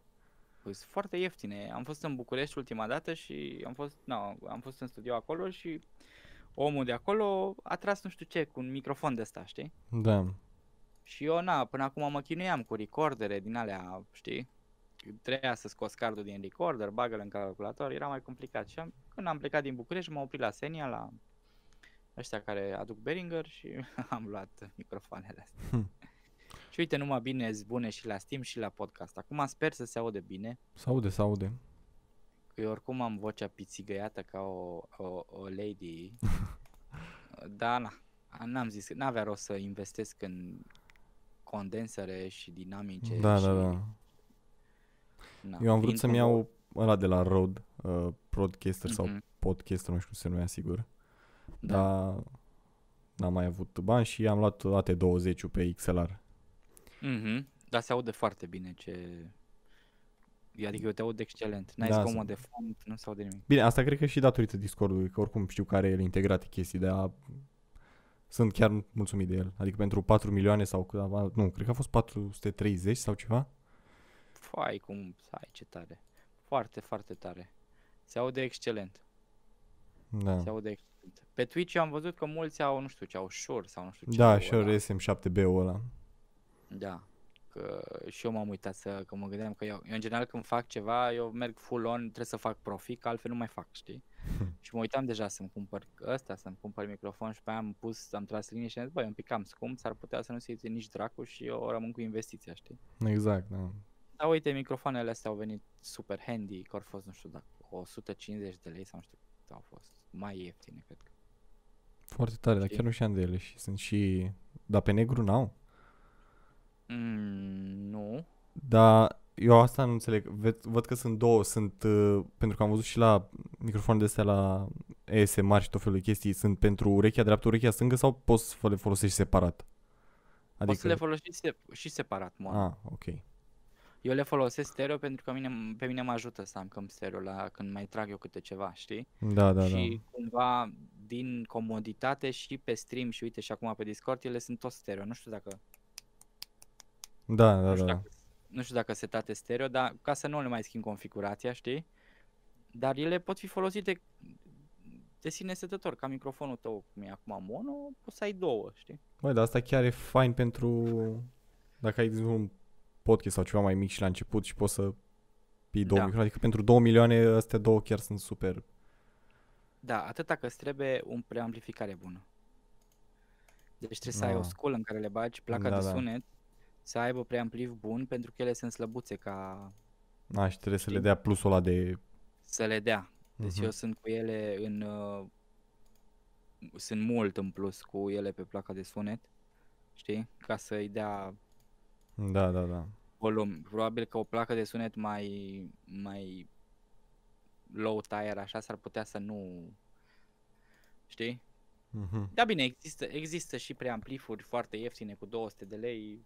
Speaker 2: Sunt foarte ieftine. Am fost în București ultima dată și am fost, na, am fost în studio acolo și omul de acolo a tras nu știu ce cu un microfon de ăsta, știi?
Speaker 3: Da.
Speaker 2: Și eu, na, până acum mă chinuiam cu recordere din alea, știi? Trebuia să scos cardul din recorder, bagă-l în calculator, era mai complicat. Și am, când am plecat din București, m-am oprit la Senia, la ăștia care aduc Behringer și [laughs] am luat microfoanele astea.
Speaker 3: Hm.
Speaker 2: Și uite, numai bine sunt bune și la Steam și la podcast. Acum sper să se aude bine,
Speaker 3: S-aude, s-aude.
Speaker 2: că eu oricum am vocea pițigăiată ca o, o, o lady. [laughs] da, na, n-am zis, n-avea rost să investesc în condensere și dinamice
Speaker 3: Da,
Speaker 2: și,
Speaker 3: da, da.
Speaker 2: Na,
Speaker 3: Eu am vrut
Speaker 2: fiind
Speaker 3: să-mi
Speaker 2: un-
Speaker 3: iau ăla de la Rode, uh, Broadcaster sau
Speaker 2: Mhm,
Speaker 3: Podcaster, nu știu cum se numea sigur.
Speaker 2: Da.
Speaker 3: Dar n-am mai avut bani și am luat AT20 pe XLR.
Speaker 2: Mhm, Dar se aude foarte bine ce... Adică eu te aud excelent. N-ai
Speaker 3: Da,
Speaker 2: zgomot
Speaker 3: să-
Speaker 2: de fond, nu se aude nimic.
Speaker 3: Bine, asta cred că și datorită Discord-ului, că oricum știu că are el integrate chestii, dar sunt chiar mulțumit de el. Adică pentru 4 milioane sau, cât- nu, cred că a fost 430 sau ceva.
Speaker 2: Fai cum, ai ce tare. Foarte, foarte tare. Se aude excelent.
Speaker 3: Da.
Speaker 2: Se aude excelent. Pe Twitch eu am văzut că mulți au, nu știu ce, au Shure sau nu știu ce.
Speaker 3: Da,
Speaker 2: au
Speaker 3: și
Speaker 2: ăla.
Speaker 3: SM7B-ul ăla.
Speaker 2: Da. Că și eu m-am uitat să, că mă gândeam că eu, eu în general când fac ceva, eu merg full on, trebuie să fac profit, că altfel nu mai fac, știi? [laughs] și mă uitam deja să-mi cumpăr ăsta, să-mi cumpăr microfon și pe aia am pus, am tras linie și am zis, băi, e un pic cam scump, s-ar putea să nu se uite nici dracu și eu rămân cu investiția, știi?
Speaker 3: Exact, da.
Speaker 2: Dar uite, microfoanele astea au venit super handy, că au fost, nu știu, dacă 150 de lei sau nu știu cât au fost, mai ieftine, cred că.
Speaker 3: Foarte tare, dar
Speaker 2: Știi?
Speaker 3: chiar nu știam de ele și sunt și... Dar pe negru n-au.
Speaker 2: Mm, nu.
Speaker 3: Dar eu asta nu înțeleg. Ved, văd că sunt două. Sunt, uh, pentru că am văzut și la microfoane de astea la ASMR și tot felul de chestii, sunt pentru urechea dreaptă, urechea stângă sau poți să le folosești separat?
Speaker 2: Adică... Poți să le folosești se- și separat, mă.
Speaker 3: Ah, ok.
Speaker 2: Eu le folosesc stereo pentru că mine, pe mine mă ajută să am cam stereo la când mai trag eu câte ceva, știi?
Speaker 3: Da, da,
Speaker 2: și cumva din comoditate și pe stream și uite și acum pe Discord ele sunt tot stereo. Nu știu dacă
Speaker 3: da. Da,
Speaker 2: nu,
Speaker 3: da,
Speaker 2: știu
Speaker 3: da.
Speaker 2: dacă, nu știu dacă setate stereo, dar ca să nu le mai schimb configurația, știi? Dar ele pot fi folosite de sine setător, ca microfonul tău, cum e acum mono, poți să ai două, știi?
Speaker 3: Băi, dar asta chiar e fain pentru dacă ai de exemplu, un podcast sau ceva mai mic și la început și poți să pii două
Speaker 2: Da.
Speaker 3: microfoane. Adică pentru două milioane astea două chiar sunt super.
Speaker 2: Da, atâta că îți trebuie un preamplificare bună. Deci trebuie să ai o
Speaker 3: Ah.
Speaker 2: sculă în care le bagi placa
Speaker 3: Da,
Speaker 2: de
Speaker 3: da.
Speaker 2: sunet, să aibă preampliv bun, pentru că ele sunt slăbuțe ca
Speaker 3: A, și trebuie să le
Speaker 2: Știi?
Speaker 3: dea plusul ăla de...
Speaker 2: să le dea. Deci
Speaker 3: Mhm.
Speaker 2: eu sunt cu ele în... Uh, sunt mult în plus cu ele pe placa de sunet, știi? Ca să-i dea
Speaker 3: Da, da, da.
Speaker 2: volum. Probabil că o placă de sunet mai, mai low tire așa s-ar putea să nu... Știi?
Speaker 3: Mhm.
Speaker 2: Da, bine, există, există și preamplifuri foarte ieftine cu 200 de lei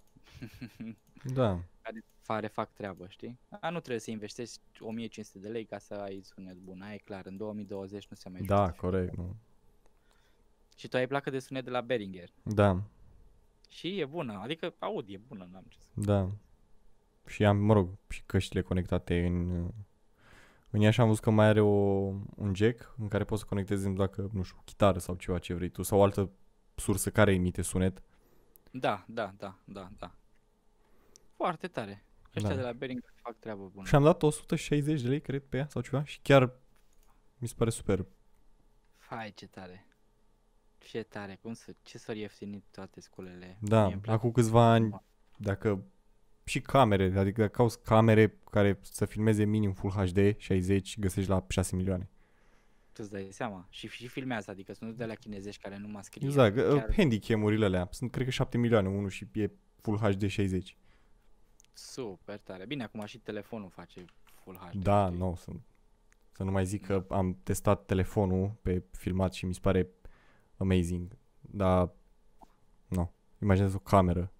Speaker 2: [laughs]
Speaker 3: Da.
Speaker 2: care fare fac treabă, știi? A, nu trebuie să investești 1500 de lei ca să ai sunet bun, aia e clar, în 2020 nu se mai
Speaker 3: Da,
Speaker 2: justifică.
Speaker 3: corect. Nu.
Speaker 2: Și tu ai placă de sunet de la Behringer
Speaker 3: Da,
Speaker 2: și e bună, adică aud, e bună, n-am ce să...
Speaker 3: da. Și am, mă rog, și căștile conectate în... În ea și am văzut că mai are o, un jack în care poți să conectezi, de exemplu, dacă, nu știu, chitară sau ceva ce vrei tu, sau o altă sursă care emite sunet.
Speaker 2: Da, da, da, da, da. Foarte tare. Ăștia
Speaker 3: Da.
Speaker 2: de la Behringer fac treabă bună.
Speaker 3: Și am dat 160 de lei, cred, pe ea sau ceva și chiar mi se pare super.
Speaker 2: Fai, ce tare. Ce tare, cum să, ce s-au ieftinit toate sculele.
Speaker 3: Da,
Speaker 2: Mie îmi plac
Speaker 3: acum câțiva ani, dacă și camere, adică dacă cauți camere care să filmeze minim Full HD 60, găsești la 6 milioane.
Speaker 2: Tu îți dai seama. Și, și filmează, adică sunt de la chinezești care nu mă scrie.
Speaker 3: Exact,
Speaker 2: Chiar
Speaker 3: Chiar... handicam-urile alea, sunt cred că 7 milioane unul și e Full HD 60.
Speaker 2: super tare. Bine, acum și telefonul face Full HD.
Speaker 3: Da,
Speaker 2: știi?
Speaker 3: nu, sunt. Să nu mai zic că am testat telefonul pe filmat și mi se pare amazing. Dar, nu, imaginează o cameră.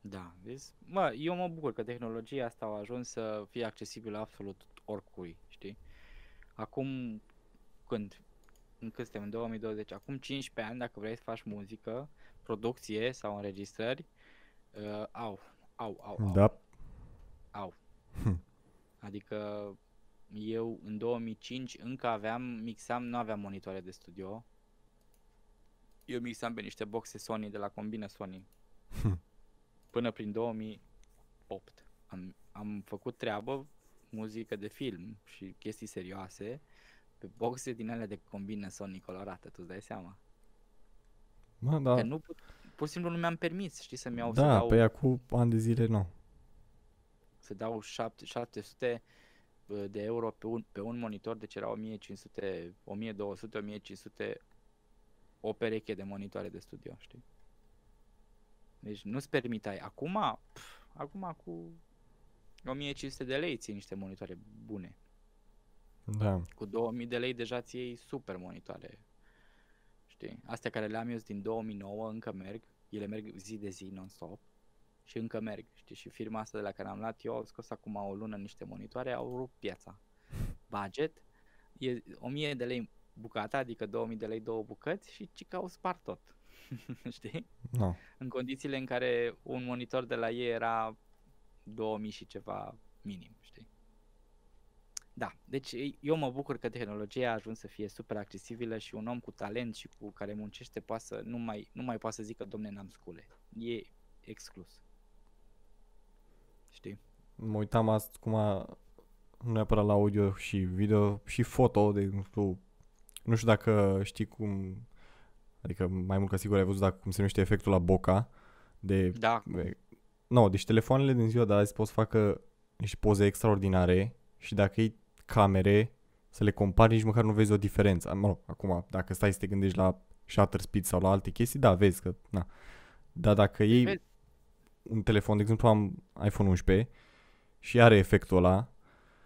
Speaker 2: Da, vezi? Mă, eu mă bucur că tehnologia asta a ajuns să fie accesibilă absolut oricui, știi? Acum, când? În cât suntem? În 2020. Acum 15 ani, dacă vrei să faci muzică, producție sau înregistrări, uh, au, au, au, au,
Speaker 3: Da,
Speaker 2: au.
Speaker 3: Hm.
Speaker 2: Adică eu în 2005 încă aveam, mixam, nu aveam monitoare de studio. Eu mixam pe niște boxe Sony de la combina Sony.
Speaker 3: Hm.
Speaker 2: Până prin 2008. Am, am făcut treabă, muzică de film și chestii serioase pe boxe din alea de combină Sony colorată, tu îți dai seama?
Speaker 3: Mă,
Speaker 2: Da.
Speaker 3: da.
Speaker 2: Că nu, put- pur și simplu nu mi-am permis, știi, să-mi iau, să
Speaker 3: Da,
Speaker 2: dau
Speaker 3: pe ea cu ani de zile, nu.
Speaker 2: să dau 7, 700 uh, de euro pe un, pe un monitor, deci era 1500, 1200, 1500 o pereche de monitoare de studio, știi? Deci nu-ți permitai. Acum, pf, acum cu 1500 de lei ții niște monitoare bune.
Speaker 3: Da.
Speaker 2: Cu 2000 de lei deja ți iei super monitoare. Știi? Astea care le am eu sunt din 2009 încă merg. Ele merg zi de zi non-stop. Și încă merg, știi? Și firma asta de la care am luat eu au scos acum o lună niște monitoare, au rupt piața. Budget e 1000 de lei bucata, adică 2000 de lei două bucăți și ci că au spart tot. [laughs] știi?
Speaker 3: Nu.
Speaker 2: În condițiile în care un monitor de la ei era 2000 și ceva minim, știi? Da, deci ei- eu mă bucur că tehnologia a ajuns să fie super accesibilă și un om cu talent și cu care muncește poate să nu mai, nu mai poate să zică, domne, n-am scule. E exclus. Știi?
Speaker 3: Mă uitam azi cum a, nu neapărat la audio și video, și foto, de exemplu, nu știu dacă știi cum, adică mai mult ca sigur ai văzut dacă cum se numește efectul la boca, de,
Speaker 2: Da,
Speaker 3: nu, deci telefoanele din ziua de azi pot să facă niște poze extraordinare și dacă iei camere să le compari, nici măcar nu vezi o diferență. Mă rog, acum, dacă stai să te gândești la shutter speed sau la alte chestii, da, vezi că, na. Dar dacă iei
Speaker 2: vezi.
Speaker 3: un telefon, de exemplu am iPhone 11 și are efectul ăla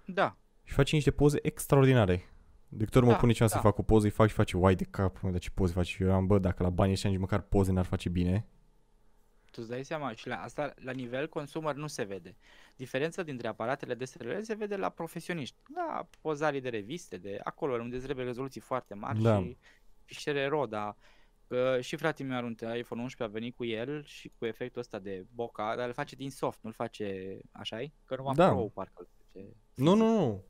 Speaker 2: da,
Speaker 3: și face niște poze extraordinare. De câte ori mă
Speaker 2: Da,
Speaker 3: pune cineva
Speaker 2: da.
Speaker 3: să fac o poză, îi fac și face, uai de cap, mă, dar ce poze faci? Și eu am, bă, dacă la banii ăștia nici măcar poze n-ar face bine.
Speaker 2: tu îți dai seama și la asta la nivel consumer nu se vede. Diferența dintre aparatele DSLR se vede la profesioniști, la pozarii de reviste, de acolo unde trebuie rezoluții foarte mari
Speaker 3: Da.
Speaker 2: și fișiere RAW, dar că și fratele meu are un iPhone 11, a venit cu el și cu efectul ăsta de boca, dar îl face din soft, nu-l face așa Că numai
Speaker 3: Da.
Speaker 2: Pro parcă îl face.
Speaker 3: Nu, nu, nu.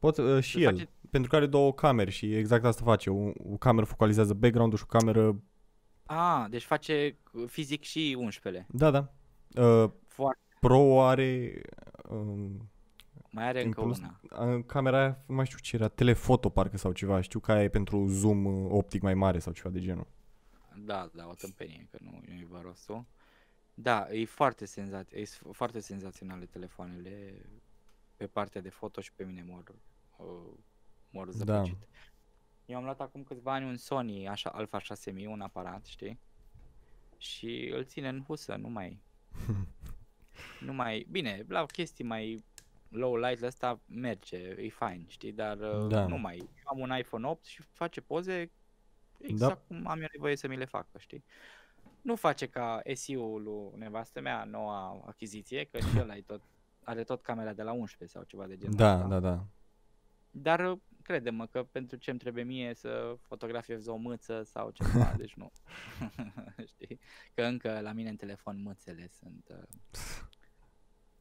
Speaker 3: Pot uh, și
Speaker 2: Îl
Speaker 3: el.
Speaker 2: face-
Speaker 3: Pentru că are două camere și exact asta face. O, o cameră focalizează background-ul și o cameră...
Speaker 2: Ah, deci face uh, fizic și 11-le.
Speaker 3: Da, da. Uh,
Speaker 2: Foarte.
Speaker 3: Pro are... Um,
Speaker 2: Mai are
Speaker 3: în
Speaker 2: încă
Speaker 3: plus,
Speaker 2: una.
Speaker 3: uh, camera aia, nu mai știu ce era, telefoto parcă sau ceva. Știu că aia e pentru zoom uh, optic mai mare sau ceva de genul.
Speaker 2: Da, da, o tâmpenie, că nu, nu-i vă rostul. Da, e foarte, senza- e s- foarte senzaționale telefoanele pe partea de foto și pe mine mor, uh, mor zăpăcit. Eu am luat acum câțiva ani un Sony așa, Alpha 6000, un aparat, știi? Și îl ține în husă, nu mai... [laughs] nu mai... Bine, la chestii mai low light ăsta merge, e fain, știi? Dar uh,
Speaker 3: Da.
Speaker 2: nu mai... Am un iPhone 8 și face poze Exact cum am eu nevoie să mi le facă, știi? Nu face ca SEO-ul lui nevastă mea, noua achiziție, că și el tot, are tot camera de la 11 sau ceva de genul
Speaker 3: Da,
Speaker 2: ăsta.
Speaker 3: da, da.
Speaker 2: Dar crede-mă că pentru ce îmi trebuie mie să fotografiez o mâță sau ceva, [laughs] deci nu. [laughs] Știi? Că încă la mine în telefon mâțele sunt... Uh,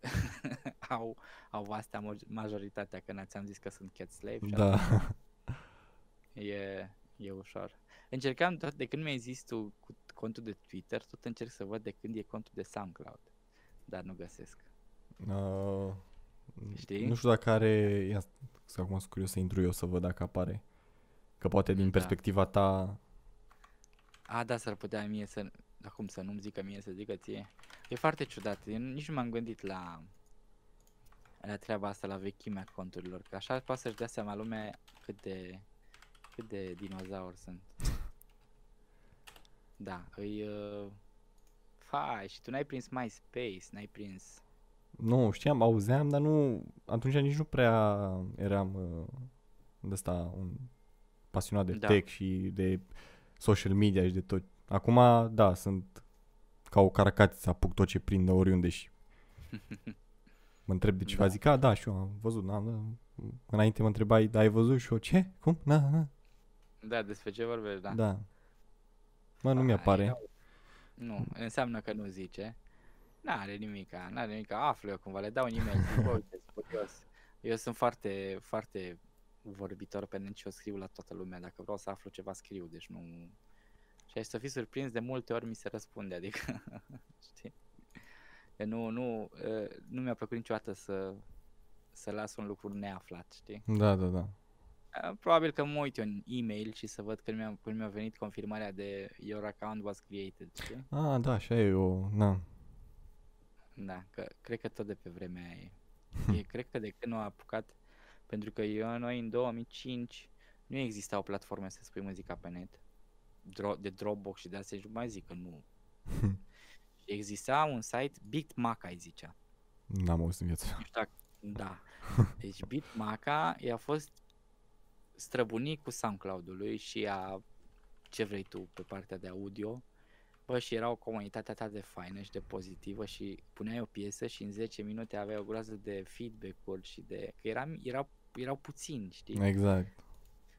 Speaker 2: [laughs] au, au astea mo- majoritatea, că ți-am zis că sunt cat slave și
Speaker 3: Da.
Speaker 2: atunci e, e ușor. Încercam tot, de când mi-ai zis tu cu contul de Twitter, tot încerc să văd de când e contul de SoundCloud, dar nu găsesc.
Speaker 3: Uh,
Speaker 2: Știi?
Speaker 3: Nu știu dacă are... Ia, să acum sunt curios să intru eu să văd dacă apare. Că poate din
Speaker 2: Da.
Speaker 3: perspectiva ta...
Speaker 2: A, da, s-ar putea mie să... Acum să nu-mi zică mie, să zică ție. E foarte ciudat. Eu nici nu m-am gândit la... La treaba asta, la vechimea conturilor. Că așa poate să-și dea seama lumea cât de... Cât de dinozauri sunt. [laughs] Da, îi... Uh... Fai, și tu n-ai prins MySpace, n-ai prins...
Speaker 3: Nu, știam, auzeam, dar nu... Atunci nici nu prea eram uh, de ăsta, un pasionat de
Speaker 2: Da.
Speaker 3: tech și de social media și de tot. Acum, da, sunt ca o caracatiță, apuc tot ce prind de oriunde și [laughs] mă întreb de ceva,
Speaker 2: Da.
Speaker 3: zic, a, da, și eu am văzut, da, da. Înainte mă întrebai, da, ai văzut și eu, ce? Cum? Da, da,
Speaker 2: Da, despre ce vorbești, da.
Speaker 3: da. Mă, nu
Speaker 2: Ai,
Speaker 3: mi-apare.
Speaker 2: au- Nu, înseamnă că nu zice. N-are nimica, n-are nimica, aflu eu cumva, le dau un e-mail, zic, bă, uite, sunt curios. Eu sunt foarte, foarte vorbitor pe net și eu scriu la toată lumea, dacă vreau să aflu ceva, scriu, deci nu... Și ai să fii surprins, de multe ori mi se răspunde, adică, [laughs] știi? Că nu, nu, ă, nu mi-a plăcut niciodată să, să las un lucru neaflat, știi?
Speaker 3: Da, da, da.
Speaker 2: Uh, Probabil că mă uit eu în e-mail și să văd când mi-a, când mi-a venit confirmarea de your account was created, știi?
Speaker 3: Ah, da, așa e eu, na.
Speaker 2: Da, că cred că tot de pe vremea aia e. [laughs] e cred că de când nu a apucat, pentru că eu, noi în 2005 nu existau platforme să spui muzica pe net, Dro- de Dropbox și de astea și nu mai zic că nu. [laughs] Și exista un site, Bitmaca îi zicea.
Speaker 3: N-am auzit în viața.
Speaker 2: Nu știu dacă, da. Deci Bitmaca i-a fost străbunit cu SoundCloud-ului și a ce vrei tu pe partea de audio. Bă, și era o comunitate atât de faină și de pozitivă și puneai o piesă și în 10 minute aveai o groază de feedback-uri și de... Că era, erau, erau puțini, știi?
Speaker 3: Exact.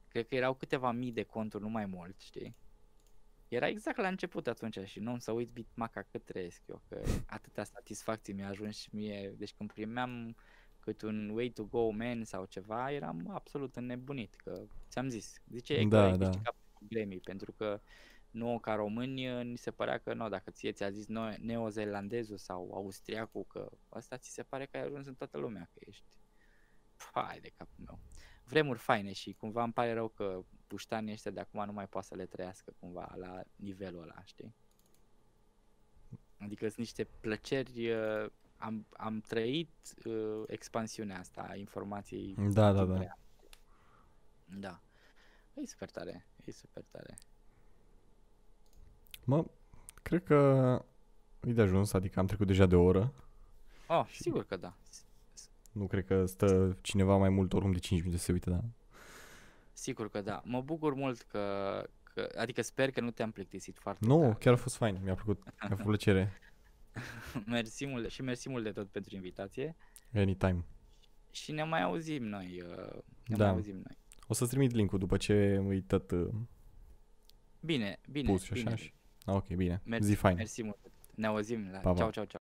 Speaker 2: Cred că erau câteva mii de conturi, nu mai mult, știi? Era exact la început atunci și nu să uit Bitmaca cât trăiesc eu, că atâta satisfacție mi-a ajuns și mie, deci când primeam cât un way to go man sau ceva, eram absolut înnebunit, că ți-am zis, zice
Speaker 3: Da,
Speaker 2: că ai
Speaker 3: da.
Speaker 2: câștigat Grammy, pentru că nouă ca români ni se părea că nu, dacă ție ți-a zis no- neozelandezul sau austriacul că asta ți se pare că ai ajuns în toată lumea, că ești Hai de capul meu. Vremuri faine și cumva îmi pare rău că puștanii ăștia de acum nu mai poate să le trăiască cumva la nivelul ăla, știi? Adică sunt niște plăceri, uh, am, am trăit uh, expansiunea asta a informației.
Speaker 3: Da, da,
Speaker 2: timp
Speaker 3: da.
Speaker 2: real. Da. E super tare, e super tare.
Speaker 3: Mă, cred că e de ajuns, adică am trecut deja de o oră.
Speaker 2: Oh, sigur că da.
Speaker 3: Nu cred că stă cineva mai mult oricum de 5 minute să se uite, da.
Speaker 2: Sigur că da. Mă bucur mult că, că adică sper că nu te-am plictisit foarte
Speaker 3: Nu,
Speaker 2: tare.
Speaker 3: chiar a fost fain, mi-a plăcut, mi-a făcut plăcere. [laughs] [laughs]
Speaker 2: mersi mult și mersi mult de tot pentru invitație.
Speaker 3: Anytime.
Speaker 2: Și ne mai auzim noi. uh, Ne
Speaker 3: Da.
Speaker 2: mai auzim noi.
Speaker 3: O să-ți trimit link-ul după ce îi tot uh,
Speaker 2: Bine, bine.
Speaker 3: pus și
Speaker 2: bine.
Speaker 3: așa. Și... Ah, ok, bine.
Speaker 2: Mersi,
Speaker 3: Zi fain.
Speaker 2: Mersi mult. Ne auzim la
Speaker 3: Pa, pa.
Speaker 2: ciao, ciao, ciao.